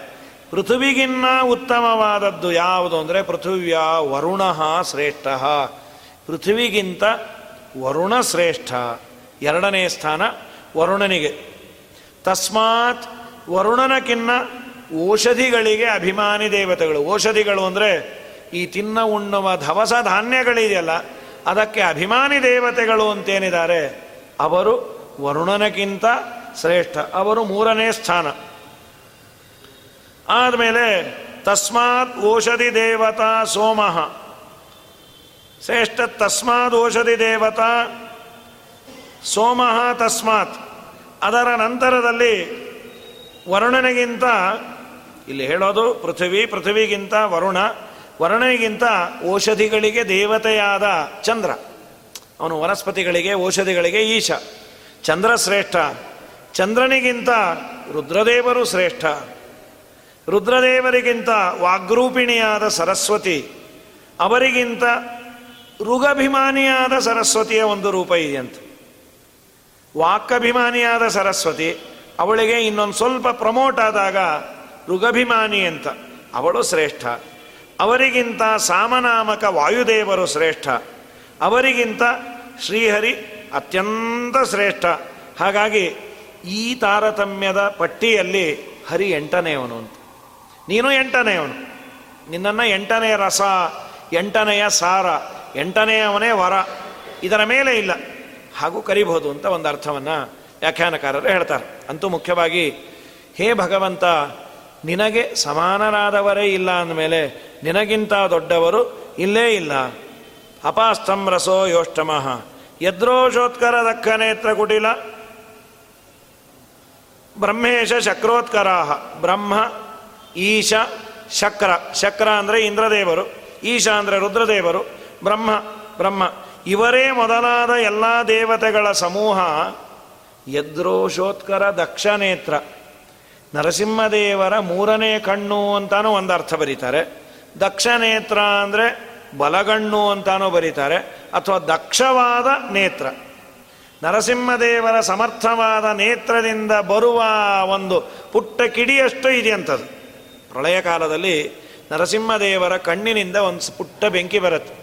ಪೃಥ್ವಿಗಿನ್ನ ಉತ್ತಮವಾದದ್ದು ಯಾವುದು ಅಂದರೆ ಪೃಥ್ವಿಯ ವರುಣ ಶ್ರೇಷ್ಠ. ಪೃಥ್ವಿಗಿಂತ ವರುಣ ಶ್ರೇಷ್ಠ. ಎರಡನೇ ಸ್ಥಾನ ವರುಣನಿಗೆ. ತಸ್ಮಾತ್ ವರುಣನಕ್ಕಿನ್ನ ಔಷಧಿಗಳಿಗೆ ಅಭಿಮಾನಿ ದೇವತೆಗಳು. ಔಷಧಿಗಳು ಅಂದರೆ ಈ ತಿನ್ನ ಉಣ್ಣುವ ಧವಸ ಧಾನ್ಯಗಳಿದೆಯಲ್ಲ, ಅದಕ್ಕೆ ಅಭಿಮಾನಿ ದೇವತೆಗಳು ಅಂತೇನಿದ್ದಾರೆ? ಅವರು ವರುಣನಕ್ಕಿಂತ ಶ್ರೇಷ್ಠ, ಅವರು ಮೂರನೇ ಸ್ಥಾನ. ಆದಮೇಲೆ, ತಸ್ಮಾತ್ ಔಷಧಿ ದೇವತಾ ಸೋಮಃ. ಶ್ರೇಷ್ಠ ತಸ್ಮಾತ್ ಔಷಧಿ ದೇವತಾ ಸೋಮಃ ತಸ್ಮಾತ್. ಅದರ ನಂತರದಲ್ಲಿ ವರುಣನಿಗಿಂತ ಇಲ್ಲಿ ಹೇಳೋದು ಪೃಥ್ವಿ, ಪೃಥ್ವಿಗಿಂತ ವರುಣ, ವರುಣನಿಗಿಂತ ಔಷಧಿಗಳಿಗೆ ದೇವತೆಯಾದ ಚಂದ್ರ. ಅವನು ವನಸ್ಪತಿಗಳಿಗೆ, ಔಷಧಿಗಳಿಗೆ ಈಶ. ಚಂದ್ರ ಶ್ರೇಷ್ಠ. ಚಂದ್ರನಿಗಿಂತ ರುದ್ರದೇವರು ಶ್ರೇಷ್ಠ. ರುದ್ರದೇವರಿಗಿಂತ ವಾಗ್ರೂಪಿಣಿಯಾದ ಸರಸ್ವತಿ. ಅವರಿಗಿಂತ ಋಗಭಿಮಾನಿಯಾದ ಸರಸ್ವತಿಯ ಒಂದು ರೂಪ ಇದೆಯಂತೆ. ವಾಕ್ಕಭಿಮಾನಿಯಾದ ಸರಸ್ವತಿ, ಅವಳಿಗೆ ಇನ್ನೊಂದು ಸ್ವಲ್ಪ ಪ್ರಮೋಟ್ ಆದಾಗ ಋಗಭಿಮಾನಿ ಅಂತ. ಅವಳು ಶ್ರೇಷ್ಠ. ಅವರಿಗಿಂತ ಸಾಮನಾಮಕ ವಾಯುದೇವರು ಶ್ರೇಷ್ಠ. ಅವರಿಗಿಂತ ಶ್ರೀಹರಿ ಅತ್ಯಂತ ಶ್ರೇಷ್ಠ. ಹಾಗಾಗಿ ಈ ತಾರತಮ್ಯದ ಪಟ್ಟಿಯಲ್ಲಿ ಹರಿ ಎಂಟನೆಯವನು ಅಂತ. ನೀನು ಎಂಟನೆಯವನು. ನಿನ್ನನ್ನು ಎಂಟನೆಯ ರಸ, ಎಂಟನೆಯ ಸಾರ, ಎಂಟನೆಯವನೇ ವರ. ಇದರ ಮೇಲೆ ಇಲ್ಲ. ಹಾಗೂ ಕರಿಬಹುದು ಅಂತ ಒಂದು ಅರ್ಥವನ್ನು ವ್ಯಾಖ್ಯಾನಕಾರರು ಹೇಳ್ತಾರೆ. ಅಂತೂ ಮುಖ್ಯವಾಗಿ, ಹೇ ಭಗವಂತ ನಿನಗೆ ಸಮಾನರಾದವರೇ ಇಲ್ಲ ಅಂದಮೇಲೆ ನಿನಗಿಂತ ದೊಡ್ಡವರು ಇಲ್ಲೇ ಇಲ್ಲ. ಅಪಾಸ್ತಂ ರಸೋ ಯೋಷ್ಟಮಃ. ಯದ್ರೋಷೋತ್ಕರ ದಕ್ಕನೇತ್ರ ಕುಟಿಲ. ಬ್ರಹ್ಮೇಶ ಶಕ್ರೋತ್ಕರಾಹ. ಬ್ರಹ್ಮ, ಈಶ, ಶಕ್ರ. ಶಕ್ರ ಅಂದರೆ ಇಂದ್ರದೇವರು, ಈಶ ಅಂದರೆ ರುದ್ರದೇವರು, ಬ್ರಹ್ಮ ಬ್ರಹ್ಮ. ಇವರೇ ಮೊದಲಾದ ಎಲ್ಲ ದೇವತೆಗಳ ಸಮೂಹ ಯದ್ರೋಷೋತ್ಕರ ದಕ್ಷನೇತ್ರ ನರಸಿಂಹದೇವರ ಮೂರನೇ ಕಣ್ಣು ಅಂತಾನೂ ಒಂದು ಅರ್ಥ ಬರೀತಾರೆ. ದಕ್ಷನೇತ್ರ ಅಂದರೆ ಬಲಗಣ್ಣು ಅಂತಾನೂ ಬರೀತಾರೆ. ಅಥವಾ ದಕ್ಷವಾದ ನೇತ್ರ. ನರಸಿಂಹದೇವರ ಸಮರ್ಥವಾದ ನೇತ್ರದಿಂದ ಬರುವ ಒಂದು ಪುಟ್ಟ ಕಿಡಿಯಷ್ಟು ಇದೆಯಂಥದ್ದು ಪ್ರಳಯ ಕಾಲದಲ್ಲಿ ನರಸಿಂಹದೇವರ ಕಣ್ಣಿನಿಂದ ಒಂದು ಪುಟ್ಟ ಬೆಂಕಿ ಬರುತ್ತೆ.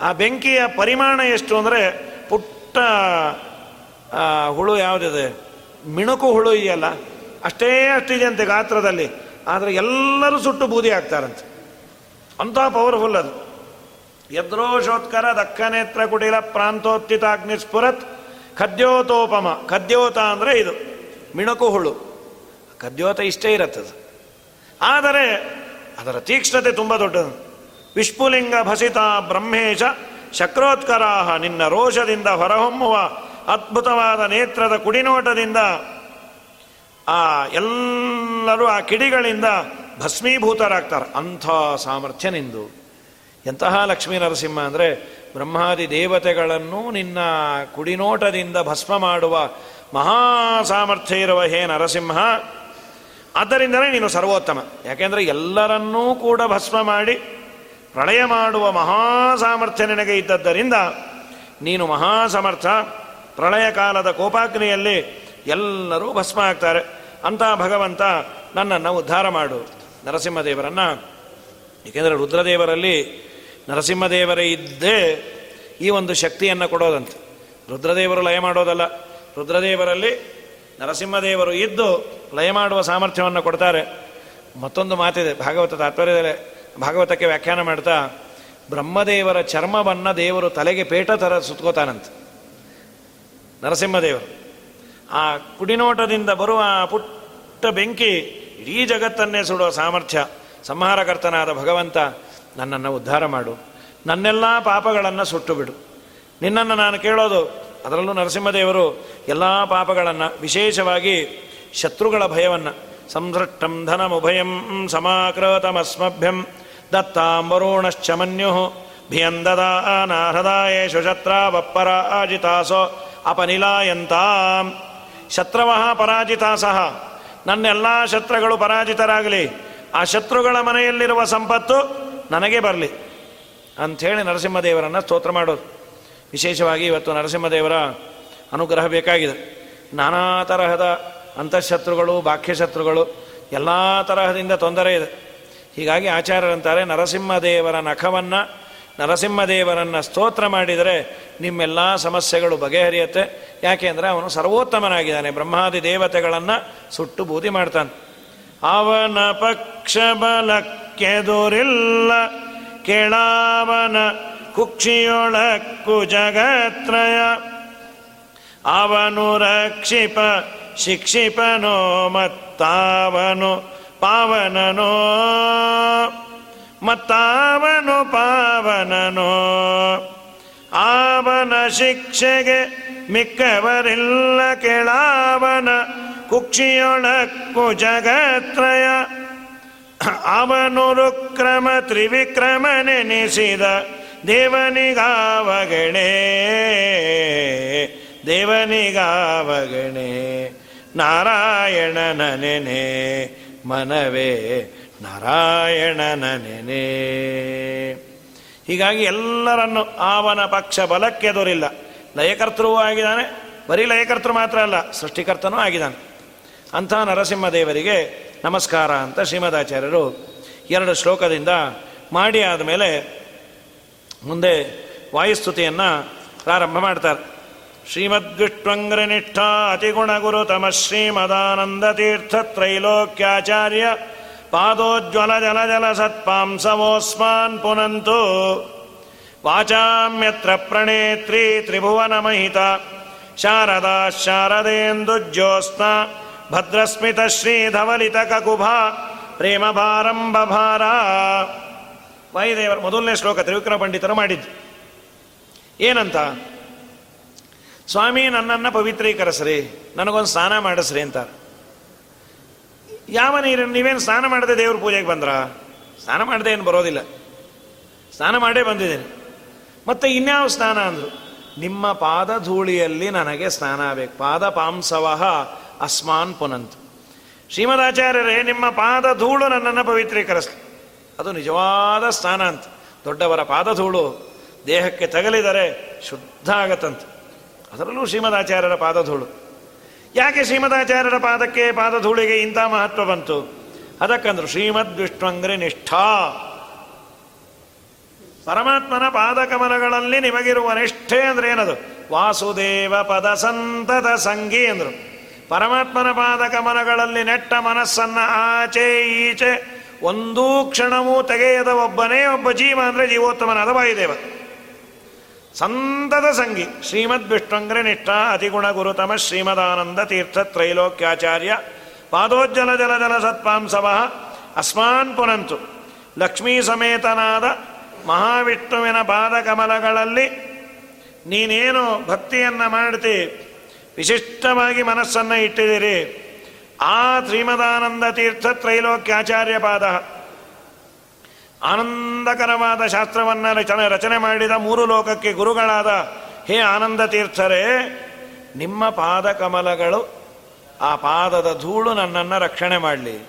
ಆ ಬೆಂಕಿಯ ಪರಿಮಾಣ ಎಷ್ಟು ಅಂದರೆ ಪುಟ್ಟ ಹುಳು ಯಾವುದಿದೆ? ಮಿಣುಕು ಹುಳು ಇದೆಯಲ್ಲ ಅಷ್ಟೇ ಅಷ್ಟಿದೆಯಂತೆ ಗಾತ್ರದಲ್ಲಿ. ಆದರೆ ಎಲ್ಲರೂ ಸುಟ್ಟು ಬೂದಿ ಆಗ್ತಾರಂತೆ ಅಂಥ ಪವರ್ಫುಲ್ ಅದು. ಯದ್ರೋಷೋತ್ಕರ ದಕ್ಕನೇತ್ರ ಕುಟಿಲ ಪ್ರಾಂತೋತ್ತಿತಾಗ್ನಿಸ್ಫುರತ್ ಖದ್ಯೋತೋಪಮ. ಖದ್ಯೋತ ಅಂದರೆ ಇದು, ಮಿಣಕು ಹುಳು. ಖದ್ಯೋತ ಇಷ್ಟೇ ಇರತ್ತದು. ಆದರೆ ಅದರ ತೀಕ್ಷ್ಣತೆ ತುಂಬ ದೊಡ್ಡದು. ವಿಷ್ಪುಲಿಂಗ ಭಸಿತ ಬ್ರಹ್ಮೇಶ ಶಕ್ರೋತ್ಕರಾಹ ನಿನ್ನ ರೋಷದಿಂದ ಹೊರಹೊಮ್ಮುವ ಅದ್ಭುತವಾದ ನೇತ್ರದ ಕುಡಿನೋಟದಿಂದ ಆ ಎಲ್ಲರೂ ಆ ಕಿಡಿಗಳಿಂದ ಭಸ್ಮೀಭೂತರಾಗ್ತಾರೆ. ಅಂಥ ಸಾಮರ್ಥ್ಯ ನಿಂದು. ಎಂತಹ ಲಕ್ಷ್ಮೀ ನರಸಿಂಹ ಅಂದರೆ ಬ್ರಹ್ಮಾದಿ ದೇವತೆಗಳನ್ನು ನಿನ್ನ ಕುಡಿನೋಟದಿಂದ ಭಸ್ಮ ಮಾಡುವ ಮಹಾ ಸಾಮರ್ಥ್ಯ ಇರುವ ಹೇ ನರಸಿಂಹ. ಆದ್ದರಿಂದಲೇ ನೀನು ಸರ್ವೋತ್ತಮ. ಯಾಕೆಂದರೆ ಎಲ್ಲರನ್ನೂ ಕೂಡ ಭಸ್ಮ ಮಾಡಿ ಪ್ರಳಯ ಮಾಡುವ ಮಹಾ ಸಾಮರ್ಥ್ಯ ನಿನಗೆ ಇದ್ದದ್ದರಿಂದ ನೀನು ಮಹಾ ಸಮರ್ಥ. ಪ್ರಳಯ ಕಾಲದ ಕೋಪಾಗ್ನಿಯಲ್ಲಿ ಎಲ್ಲರೂ ಭಸ್ಮ ಆಗ್ತಾರೆ. ಅಂತ ಭಗವಂತ ನನ್ನನ್ನು ಉದ್ಧಾರ ಮಾಡು. ನರಸಿಂಹದೇವರನ್ನು. ಏಕೆಂದರೆ ರುದ್ರದೇವರಲ್ಲಿ ನರಸಿಂಹದೇವರೇ ಇದ್ದೇ ಈ ಒಂದು ಶಕ್ತಿಯನ್ನು ಕೊಡೋದಂತೆ. ರುದ್ರದೇವರು ಲಯ ಮಾಡೋದಲ್ಲ. ರುದ್ರದೇವರಲ್ಲಿ ನರಸಿಂಹದೇವರು ಇದ್ದು ಲಯ ಮಾಡುವ ಸಾಮರ್ಥ್ಯವನ್ನು ಕೊಡ್ತಾರೆ. ಮತ್ತೊಂದು ಮಾತಿದೆ, ಭಾಗವತ ತಾತ್ಪರ್ಯದಲ್ಲಿ ಭಾಗವತಕ್ಕೆ ವ್ಯಾಖ್ಯಾನ ಮಾಡ್ತಾ, ಬ್ರಹ್ಮದೇವರ ಚರ್ಮವನ್ನು ದೇವರು ತಲೆಗೆ ಪೇಟ ಥರ ಸುತ್ಕೋತಾನಂತೆ. ನರಸಿಂಹದೇವರು. ಆ ಕುಡಿನೋಟದಿಂದ ಬರುವ ಪುಟ್ಟ ಬೆಂಕಿ ಇಡೀ ಜಗತ್ತನ್ನೇ ಸುಡುವ ಸಾಮರ್ಥ್ಯ, ಸಂಹಾರಕರ್ತನಾದ ಭಗವಂತ ನನ್ನನ್ನು ಉದ್ಧಾರ ಮಾಡು. ನನ್ನೆಲ್ಲ ಪಾಪಗಳನ್ನು ಸುಟ್ಟು ಬಿಡು ನಿನ್ನನ್ನು ನಾನು ಕೇಳೋದು, ಅದರಲ್ಲೂ ನರಸಿಂಹದೇವರು ಎಲ್ಲ ಪಾಪಗಳನ್ನು, ವಿಶೇಷವಾಗಿ ಶತ್ರುಗಳ ಭಯವನ್ನು, ಸಂಸೃಷ್ಟಂ ಧನಮುಭಯಂ ಸಮಾಕೃತಮಸ್ಮಭ್ಯಂ ದತ್ತಾಂಬರೋಣಶ್ಚ ಮನ್ಯು ಭಿಯಂದದಾನಾಹೃದಾಯೇಷು ಶತ್ರಾವಪರಾಜಿತಾಸೋ ಅಪನಿಲಾಯಂತಾಂ. ಶತ್ರವಃ ಪರಾಜಿತಾಸಹ ನನ್ನೆಲ್ಲ ಶತ್ರುಗಳು ಪರಾಜಿತರಾಗಲಿ. ಆ ಶತ್ರುಗಳ ಮನೆಯಲ್ಲಿರುವ ಸಂಪತ್ತು ನನಗೆ ಬರಲಿ. ಅಂಥೇಳಿ ನರಸಿಂಹದೇವರನ್ನು ಸ್ತೋತ್ರ ಮಾಡೋದು ವಿಶೇಷವಾಗಿ ಇವತ್ತು ನರಸಿಂಹದೇವರ ಅನುಗ್ರಹ ಬೇಕಾಗಿದೆ. ನಾನಾ ತರಹದ ಅಂತಃಶತ್ರುಗಳು, ಬಾಹ್ಯಶತ್ರುಗಳು, ಎಲ್ಲ ತರಹದಿಂದ ತೊಂದರೆ ಇದೆ. ಹೀಗಾಗಿ ಆಚಾರ್ಯರಂತಾರೆ ನರಸಿಂಹದೇವರ ನಖವನ್ನು ನರಸಿಂಹದೇವರನ್ನು ಸ್ತೋತ್ರ ಮಾಡಿದರೆ ನಿಮ್ಮೆಲ್ಲ ಸಮಸ್ಯೆಗಳು ಬಗೆಹರಿಯುತ್ತೆ. ಯಾಕೆಂದರೆ ಅವನು ಸರ್ವೋತ್ತಮನಾಗಿದ್ದಾನೆ. ಬ್ರಹ್ಮಾದಿ ದೇವತೆಗಳನ್ನು ಸುಟ್ಟು ಬೂದಿ ಮಾಡ್ತಾನೆ. ಅವನ ಪಕ್ಷ ಬಲಕ್ಕೆದುರಿಲ್ಲ. ಕೆಳಾವನ ಕುಕ್ಷಿಯೊಳಕ್ಕು ಜಗತ್ರಯ. ಅವನು ರಕ್ಷಿಪ, ಶಿಕ್ಷಿಪನೋ ಮತ್ತಾವನು ಪಾವನನೋ. ಮತ್ತಾವನು ಪಾವನನೋ. ಆವನ ಶಿಕ್ಷೆಗೆ ಮಿಕ್ಕವರಿಲ್ಲ ಕೆಳಾವನ ಕುಕ್ಷಿಯೊಳಕ್ಕು ಜಗತ್ರಯ. ಅವನು ರುಕ್ರಮ ತ್ರಿವಿಕ್ರಮ ನೆನೆಸಿದ ದೇವನಿಗಾವಗಣೆ. ದೇವನಿಗಾವಗಣೆ. ನಾರಾಯಣನ ನೆನೆ ಮನವೇ ನಾರಾಯಣನ ಹೀಗಾಗಿ ಎಲ್ಲರನ್ನು ಆವನ ಪಕ್ಷ ಬಲಕ್ಕೆ ದೊರಿಲ್ಲ. ಲಯಕರ್ತೃವೂ ಆಗಿದ್ದಾನೆ, ಬರೀ ಲಯಕರ್ತೃ ಮಾತ್ರ ಅಲ್ಲ, ಸೃಷ್ಟಿಕರ್ತನೂ ಆಗಿದ್ದಾನೆ. ಅಂಥ ನರಸಿಂಹದೇವರಿಗೆ ನಮಸ್ಕಾರ ಅಂತ ಶ್ರೀಮದಾಚಾರ್ಯರು ಎರಡು ಶ್ಲೋಕದಿಂದ ಮಾಡಿ ಆದಮೇಲೆ ಮುಂದೆ ವಾಯುಸ್ತುತಿಯನ್ನು ಪ್ರಾರಂಭ ಮಾಡ್ತಾರೆ. ಶ್ರೀಮದ್ವಿಷ್ಟ್ವಂಗ್ರನಿಷ್ಠ ಅತಿಗುಣಗುರು ತಮ ಶ್ರೀಮದಾನಂದ ತೀರ್ಥ ತ್ರೈಲೋಕ್ಯಾಚಾರ್ಯ ಪಾದೋಜ್ವಲ ಜಲ ಜಲ ಸತ್ಪಾಂಸವೋಸ್ಮಾನ್ ಪುನಂತು ವಾಚಾಮ್ಯತ್ರ ಪ್ರಣೇತ್ರಿ ತ್ರಿಭುವನ ಮಹಿತ ಶಾರದಾ ಶಾರದೇಂದುಜ್ಯೋತ್ಸ್ನ ಭದ್ರಸ್ಮಿತ ಶ್ರೀಧವಲಿತ ಕಕುಭ ಪ್ರೇಮ ಭಾರಂಭ ಭಾರ ವಾಯುದೇವರ ಮೊದಲನೇ ಶ್ಲೋಕ ತ್ರಿವಿಕ್ರಮ ಪಂಡಿತರು ಮಾಡಿದ್ದು। ಏನಂತ? ಸ್ವಾಮಿ, ನನ್ನನ್ನು ಪವಿತ್ರೀಕರಿಸ್ರಿ, ನನಗೊಂದು ಸ್ನಾನ ಮಾಡಿಸ್ರಿ ಅಂತ ಯಾವ ನೀರನ್ನು ನೀವೇನು ಸ್ನಾನ ಮಾಡದೆ ದೇವ್ರ ಪೂಜೆಗೆ ಬಂದ್ರ? ಸ್ನಾನ ಮಾಡದೆ ಏನು ಬರೋದಿಲ್ಲ. ಸ್ನಾನ ಮಾಡೇ ಬಂದಿದ್ದೇನೆ. ಮತ್ತೆ ಇನ್ಯಾವ ಸ್ನಾನ ಅಂದರು? ನಿಮ್ಮ ಪಾದ ಧೂಳಿಯಲ್ಲಿ ನನಗೆ ಸ್ನಾನ ಆಗಬೇಕು ಪಾದ ಪಾಂಸವಹ ಅಸ್ಮಾನ್ ಪುನಂತ್. ಶ್ರೀಮದಾಚಾರ್ಯರೇ, ನಿಮ್ಮ ಪಾದ ಧೂಳು ನನ್ನನ್ನು ಪವಿತ್ರೀಕರಿಸಲಿ. ಅದು ನಿಜವಾದ ಸ್ನಾನ ಅಂತ. ದೊಡ್ಡವರ ಪಾದ ಧೂಳು ದೇಹಕ್ಕೆ ತಗಲಿದರೆ ಶುದ್ಧ ಆಗತ್ತಂತ. ಅದರಲ್ಲೂ ಶ್ರೀಮದಾಚಾರ್ಯರ ಪಾದ ಧೂಳು. ಯಾಕೆ ಶ್ರೀಮದಾಚಾರ್ಯರ ಪಾದಕ್ಕೆ ಪಾದಧೂಳಿಗೆ ಇಂಥ ಮಹತ್ವ ಬಂತು? ಅದಕ್ಕಂದ್ರು ಶ್ರೀಮದ್ ವಿಷ್ಣುಂಗ್ರಿ ನಿಷ್ಠಾ. ಪರಮಾತ್ಮನ ಪಾದಕಮಲಗಳಲ್ಲಿ ನಿಮಗಿರುವ ನಿಷ್ಠೆ ಅಂದ್ರೆ ಏನದು? ವಾಸುದೇವ ಪದ ಸಂತತ ಸಂಗಿ ಅಂದ್ರು. ಪರಮಾತ್ಮನ ಪಾದಕಮಲಗಳಲ್ಲಿ ನೆಟ್ಟ ಮನಸ್ಸನ್ನ ಆಚೆ ಈಚೆ ಒಂದೂ ಕ್ಷಣವೂ ತೆಗೆಯದ ಒಬ್ಬನೇ ಒಬ್ಬ ಜೀವ ಅಂದ್ರೆ ಜೀವೋತ್ತಮನಾದ ವಾಯುದೇವ. ಸಂತದ ಸಂಗಿ. ಶ್ರೀಮದ್ ವಿಷ್ಣುಂಗ್ರ ನಿಷ್ಠ ಅತಿಗುಣ ಗುರುತಮ ಶ್ರೀಮದಾನಂದ ತೀರ್ಥ ತ್ರೈಲೋಕ್ಯಾಚಾರ್ಯ. ಪಾದೋಜ್ಜಲ ಜಲ ಜಲ ಸತ್ಪಾಂಸವ ಅಸ್ಮಾನ್ ಪುನಂತು. ಲಕ್ಷ್ಮೀ ಸಮೇತನಾದ ಮಹಾವಿಷ್ಣುವಿನ ಪಾದಕಮಲಗಳಲ್ಲಿ ನೀನೇನು ಭಕ್ತಿಯನ್ನು ಮಾಡ್ತಿ, ವಿಶಿಷ್ಟವಾಗಿ ಮನಸ್ಸನ್ನು ಇಟ್ಟಿದ್ದೀರಿ. ಆ ಶ್ರೀಮದಾನಂದ ತೀರ್ಥ ತ್ರೈಲೋಕ್ಯಾಚಾರ್ಯ ಪಾದ. ಆನಂದಕರವಾದ ಶಾಸ್ತ್ರವನ್ನು ರಚನೆ ರಚನೆ ಮಾಡಿದ ಮೂರು ಲೋಕಕ್ಕೆ ಗುರುಗಳಾದ ಹೇ ಆನಂದ ತೀರ್ಥರೇ, ನಿಮ್ಮ ಪಾದ ಕಮಲಗಳು, ಆ ಪಾದದ ಧೂಳು ನನ್ನನ್ನು ರಕ್ಷಣೆ ಮಾಡಲಿ.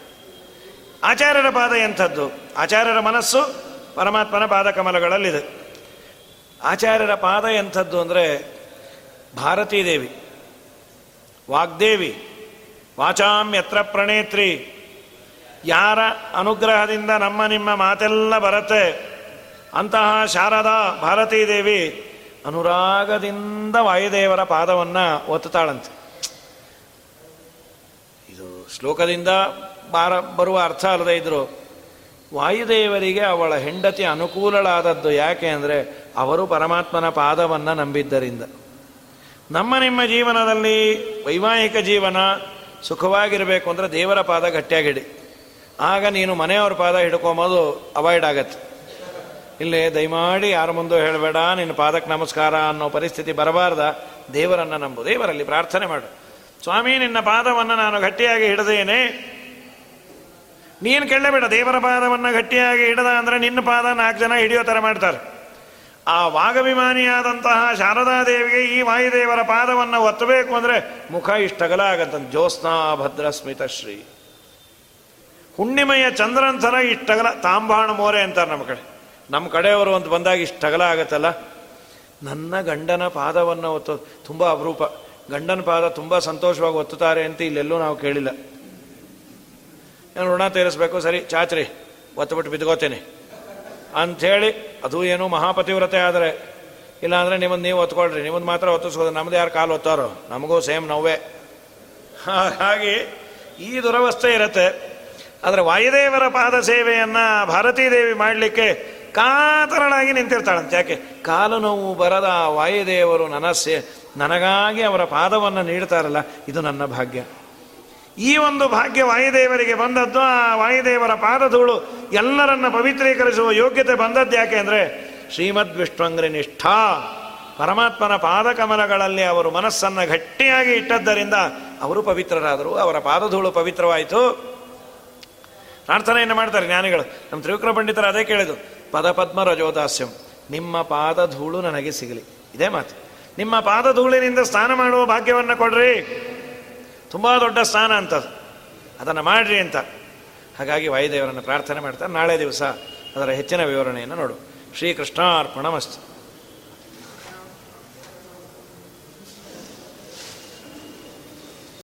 ಆಚಾರ್ಯರ ಪಾದ ಎಂಥದ್ದು? ಆಚಾರ್ಯರ ಮನಸ್ಸು ಪರಮಾತ್ಮನ ಪಾದಕಮಲಗಳಲ್ಲಿದೆ ಆಚಾರ್ಯರ ಪಾದ ಎಂಥದ್ದು ಅಂದರೆ ಭಾರತೀ ದೇವಿ ವಾಗ್ದೇವಿ ವಾಚಾಂ ಯತ್ರ ಪ್ರಣೇತ್ರಿ ಯಾರ ಅನುಗ್ರಹದಿಂದ ನಮ್ಮ ನಿಮ್ಮ ಮಾತೆಲ್ಲ ಬರುತ್ತೆ? ಅಂತಹ ಶಾರದಾ ಭಾರತೀ ದೇವಿ ಅನುರಾಗದಿಂದ ವಾಯುದೇವರ ಪಾದವನ್ನು ಒತ್ತುತ್ತಾಳಂತೆ. ಇದು ಶ್ಲೋಕದಿಂದ ಬಾರ ಬರುವ ಅರ್ಥ ಅಲ್ಲದೆ ಇದ್ರು. ವಾಯುದೇವರಿಗೆ ಅವಳ ಹೆಂಡತಿ ಅನುಕೂಲಳಾದದ್ದು ಯಾಕೆ ಅಂದರೆ ಅವರು ಪರಮಾತ್ಮನ ಪಾದವನ್ನು ನಂಬಿದ್ದರಿಂದ. ನಮ್ಮ ನಿಮ್ಮ ಜೀವನದಲ್ಲಿ ವೈವಾಹಿಕ ಜೀವನ ಸುಖವಾಗಿರಬೇಕು ಅಂದರೆ ದೇವರ ಪಾದ ಗಟ್ಟಿಯಾಗಿಡಿ. ಆಗ ನೀನು ಮನೆಯವ್ರ ಪಾದ ಹಿಡ್ಕೊಂಬೋದು ಅವಾಯ್ಡ್ ಆಗತ್ತೆ. ಇಲ್ಲೇ ದಯಮಾಡಿ ಯಾರ ಮುಂದೆ ಹೇಳಬೇಡ, ನಿನ್ನ ಪಾದಕ್ಕೆ ನಮಸ್ಕಾರ ಅನ್ನೋ ಪರಿಸ್ಥಿತಿ ಬರಬಾರ್ದ. ದೇವರನ್ನು ನಂಬು, ದೇವರಲ್ಲಿ ಪ್ರಾರ್ಥನೆ ಮಾಡು. ಸ್ವಾಮಿ, ನಿನ್ನ ಪಾದವನ್ನು ನಾನು ಗಟ್ಟಿಯಾಗಿ ಹಿಡಿದೇನೆ. ನೀನು ಕೇಳಬೇಡ, ದೇವರ ಪಾದವನ್ನು ಗಟ್ಟಿಯಾಗಿ ಹಿಡದ ಅಂದರೆ ನಿನ್ನ ಪಾದ ನಾಲ್ಕು ಜನ ಹಿಡಿಯೋ ಥರ ಮಾಡ್ತಾರೆ. ಆ ವಾಗಭಿಮಾನಿಯಾದಂತಹ ಶಾರದಾದೇವಿಗೆ ಈ ವಾಯುದೇವರ ಪಾದವನ್ನು ಒತ್ತಬೇಕು ಅಂದರೆ ಮುಖ ಇಷ್ಟಗಲ ಆಗತ್ತಂತ ಜ್ಯೋತ್ಸ್ನಾ ಭದ್ರ ಸ್ಮಿತಶ್ರೀ ಹುಣ್ಣಿಮೆಯ ಚಂದ್ರನ್ ಇಷ್ಟಗಲ ತಾಂಬಾಣ ಮೋರೆ ಅಂತಾರೆ ನಮ್ಮ ಕಡೆ. ನಮ್ಮ ಕಡೆಯವರು ಒಂದು ಬಂದಾಗ ಇಷ್ಟಗಲ ಆಗತ್ತಲ್ಲ? ನನ್ನ ಗಂಡನ ಪಾದವನ್ನು ಒತ್ತು, ತುಂಬ ಅಪರೂಪ. ಗಂಡನ ಪಾದ ತುಂಬ ಸಂತೋಷವಾಗಿ ಒತ್ತುತ್ತಾರೆ ಅಂತ ಇಲ್ಲೆಲ್ಲೂ ನಾವು ಕೇಳಿಲ್ಲ. ಏನು ಋಣ ತೀರಿಸ್ಬೇಕು, ಸರಿ, ಚಾಚ್ರಿ, ಒತ್ತುಬಿಟ್ಟು ಬಿದ್ಕೋತೇನೆ. ಅಂಥೇಳಿ, ಅದು ಏನು ಮಹಾಪತಿವ್ರತೆ ಆದರೆ. ಇಲ್ಲಾಂದರೆ ನಿಮ್ಮದು ನೀವು ಒತ್ಕೊಳ್ರಿ ನಿಮ್ಮದು ಮಾತ್ರ ಒತ್ತಿಸ್ಕೋದು. ನಮ್ದು ಯಾರು ಕಾಲು ಒತ್ತಾರೋ? ನಮಗೂ ಸೇಮ್ ನೋವೇ ಹಾಗಾಗಿ ಈ ದುರವಸ್ಥೆ ಇರುತ್ತೆ. ಆದರೆ ವಾಯುದೇವರ ಪಾದ ಸೇವೆಯನ್ನು ಭಾರತೀದೇವಿ ಮಾಡಲಿಕ್ಕೆ ಕಾತರಳಾಗಿ ನಿಂತಿರ್ತಾಳಂತೆ. ಯಾಕೆ? ಕಾಲು ನೋವು ಬರದ ವಾಯುದೇವರು ನನಸೆ, ನನಗಾಗಿ ಅವರ ಪಾದವನ್ನು ನೀಡ್ತಾರಲ್ಲ, ಇದು ನನ್ನ ಭಾಗ್ಯ. ಈ ಒಂದು ಭಾಗ್ಯ ವಾಯುದೇವರಿಗೆ ಬಂದದ್ದು, ಆ ವಾಯುದೇವರ ಪಾದಧೂಳು ಎಲ್ಲರನ್ನ ಪವಿತ್ರೀಕರಿಸುವ ಯೋಗ್ಯತೆ ಬಂದದ್ದು ಯಾಕೆ ಅಂದರೆ, ಶ್ರೀಮದ್ ವಿಷ್ಣುಂಗ್ರಿ ನಿಷ್ಠಾ, ಪರಮಾತ್ಮನ ಪಾದಕಮಲಗಳಲ್ಲಿ ಅವರು ಮನಸ್ಸನ್ನು ಗಟ್ಟಿಯಾಗಿ ಇಟ್ಟದ್ದರಿಂದ ಅವರು ಪವಿತ್ರರಾದರು. ಅವರ ಪಾದಧೂಳು ಪವಿತ್ರವಾಯಿತು. ಪ್ರಾರ್ಥನೆಯನ್ನು ಮಾಡ್ತಾರೆ ಜ್ಞಾನಿಗಳು. ನಮ್ಮ ತ್ರಿವಿಕ್ರ ಪಂಡಿತರು ಅದೇ ಕೇಳಿದು ಪದಪದ್ಮ ರಜೋದಾಸ್ಯಂ. ನಿಮ್ಮ ಪಾದ ಧೂಳು ನನಗೆ ಸಿಗಲಿ. ಇದೇ ಮಾತು. ನಿಮ್ಮ ಪಾದ ಧೂಳಿನಿಂದ ಸ್ನಾನ ಮಾಡುವ ಭಾಗ್ಯವನ್ನು ಕೊಡ್ರಿ. ತುಂಬ ದೊಡ್ಡ ಸ್ಥಾನ ಅಂತದು ಅದನ್ನು ಮಾಡ್ರಿ ಅಂತ. ಹಾಗಾಗಿ ವಾಯುದೇವರನ್ನು ಪ್ರಾರ್ಥನೆ ಮಾಡ್ತಾರೆ. ನಾಳೆ ದಿವಸ ಅದರ ಹೆಚ್ಚಿನ ವಿವರಣೆಯನ್ನು ನೋಡು. ಶ್ರೀಕೃಷ್ಣಾರ್ಪಣ ಮಸ್ತು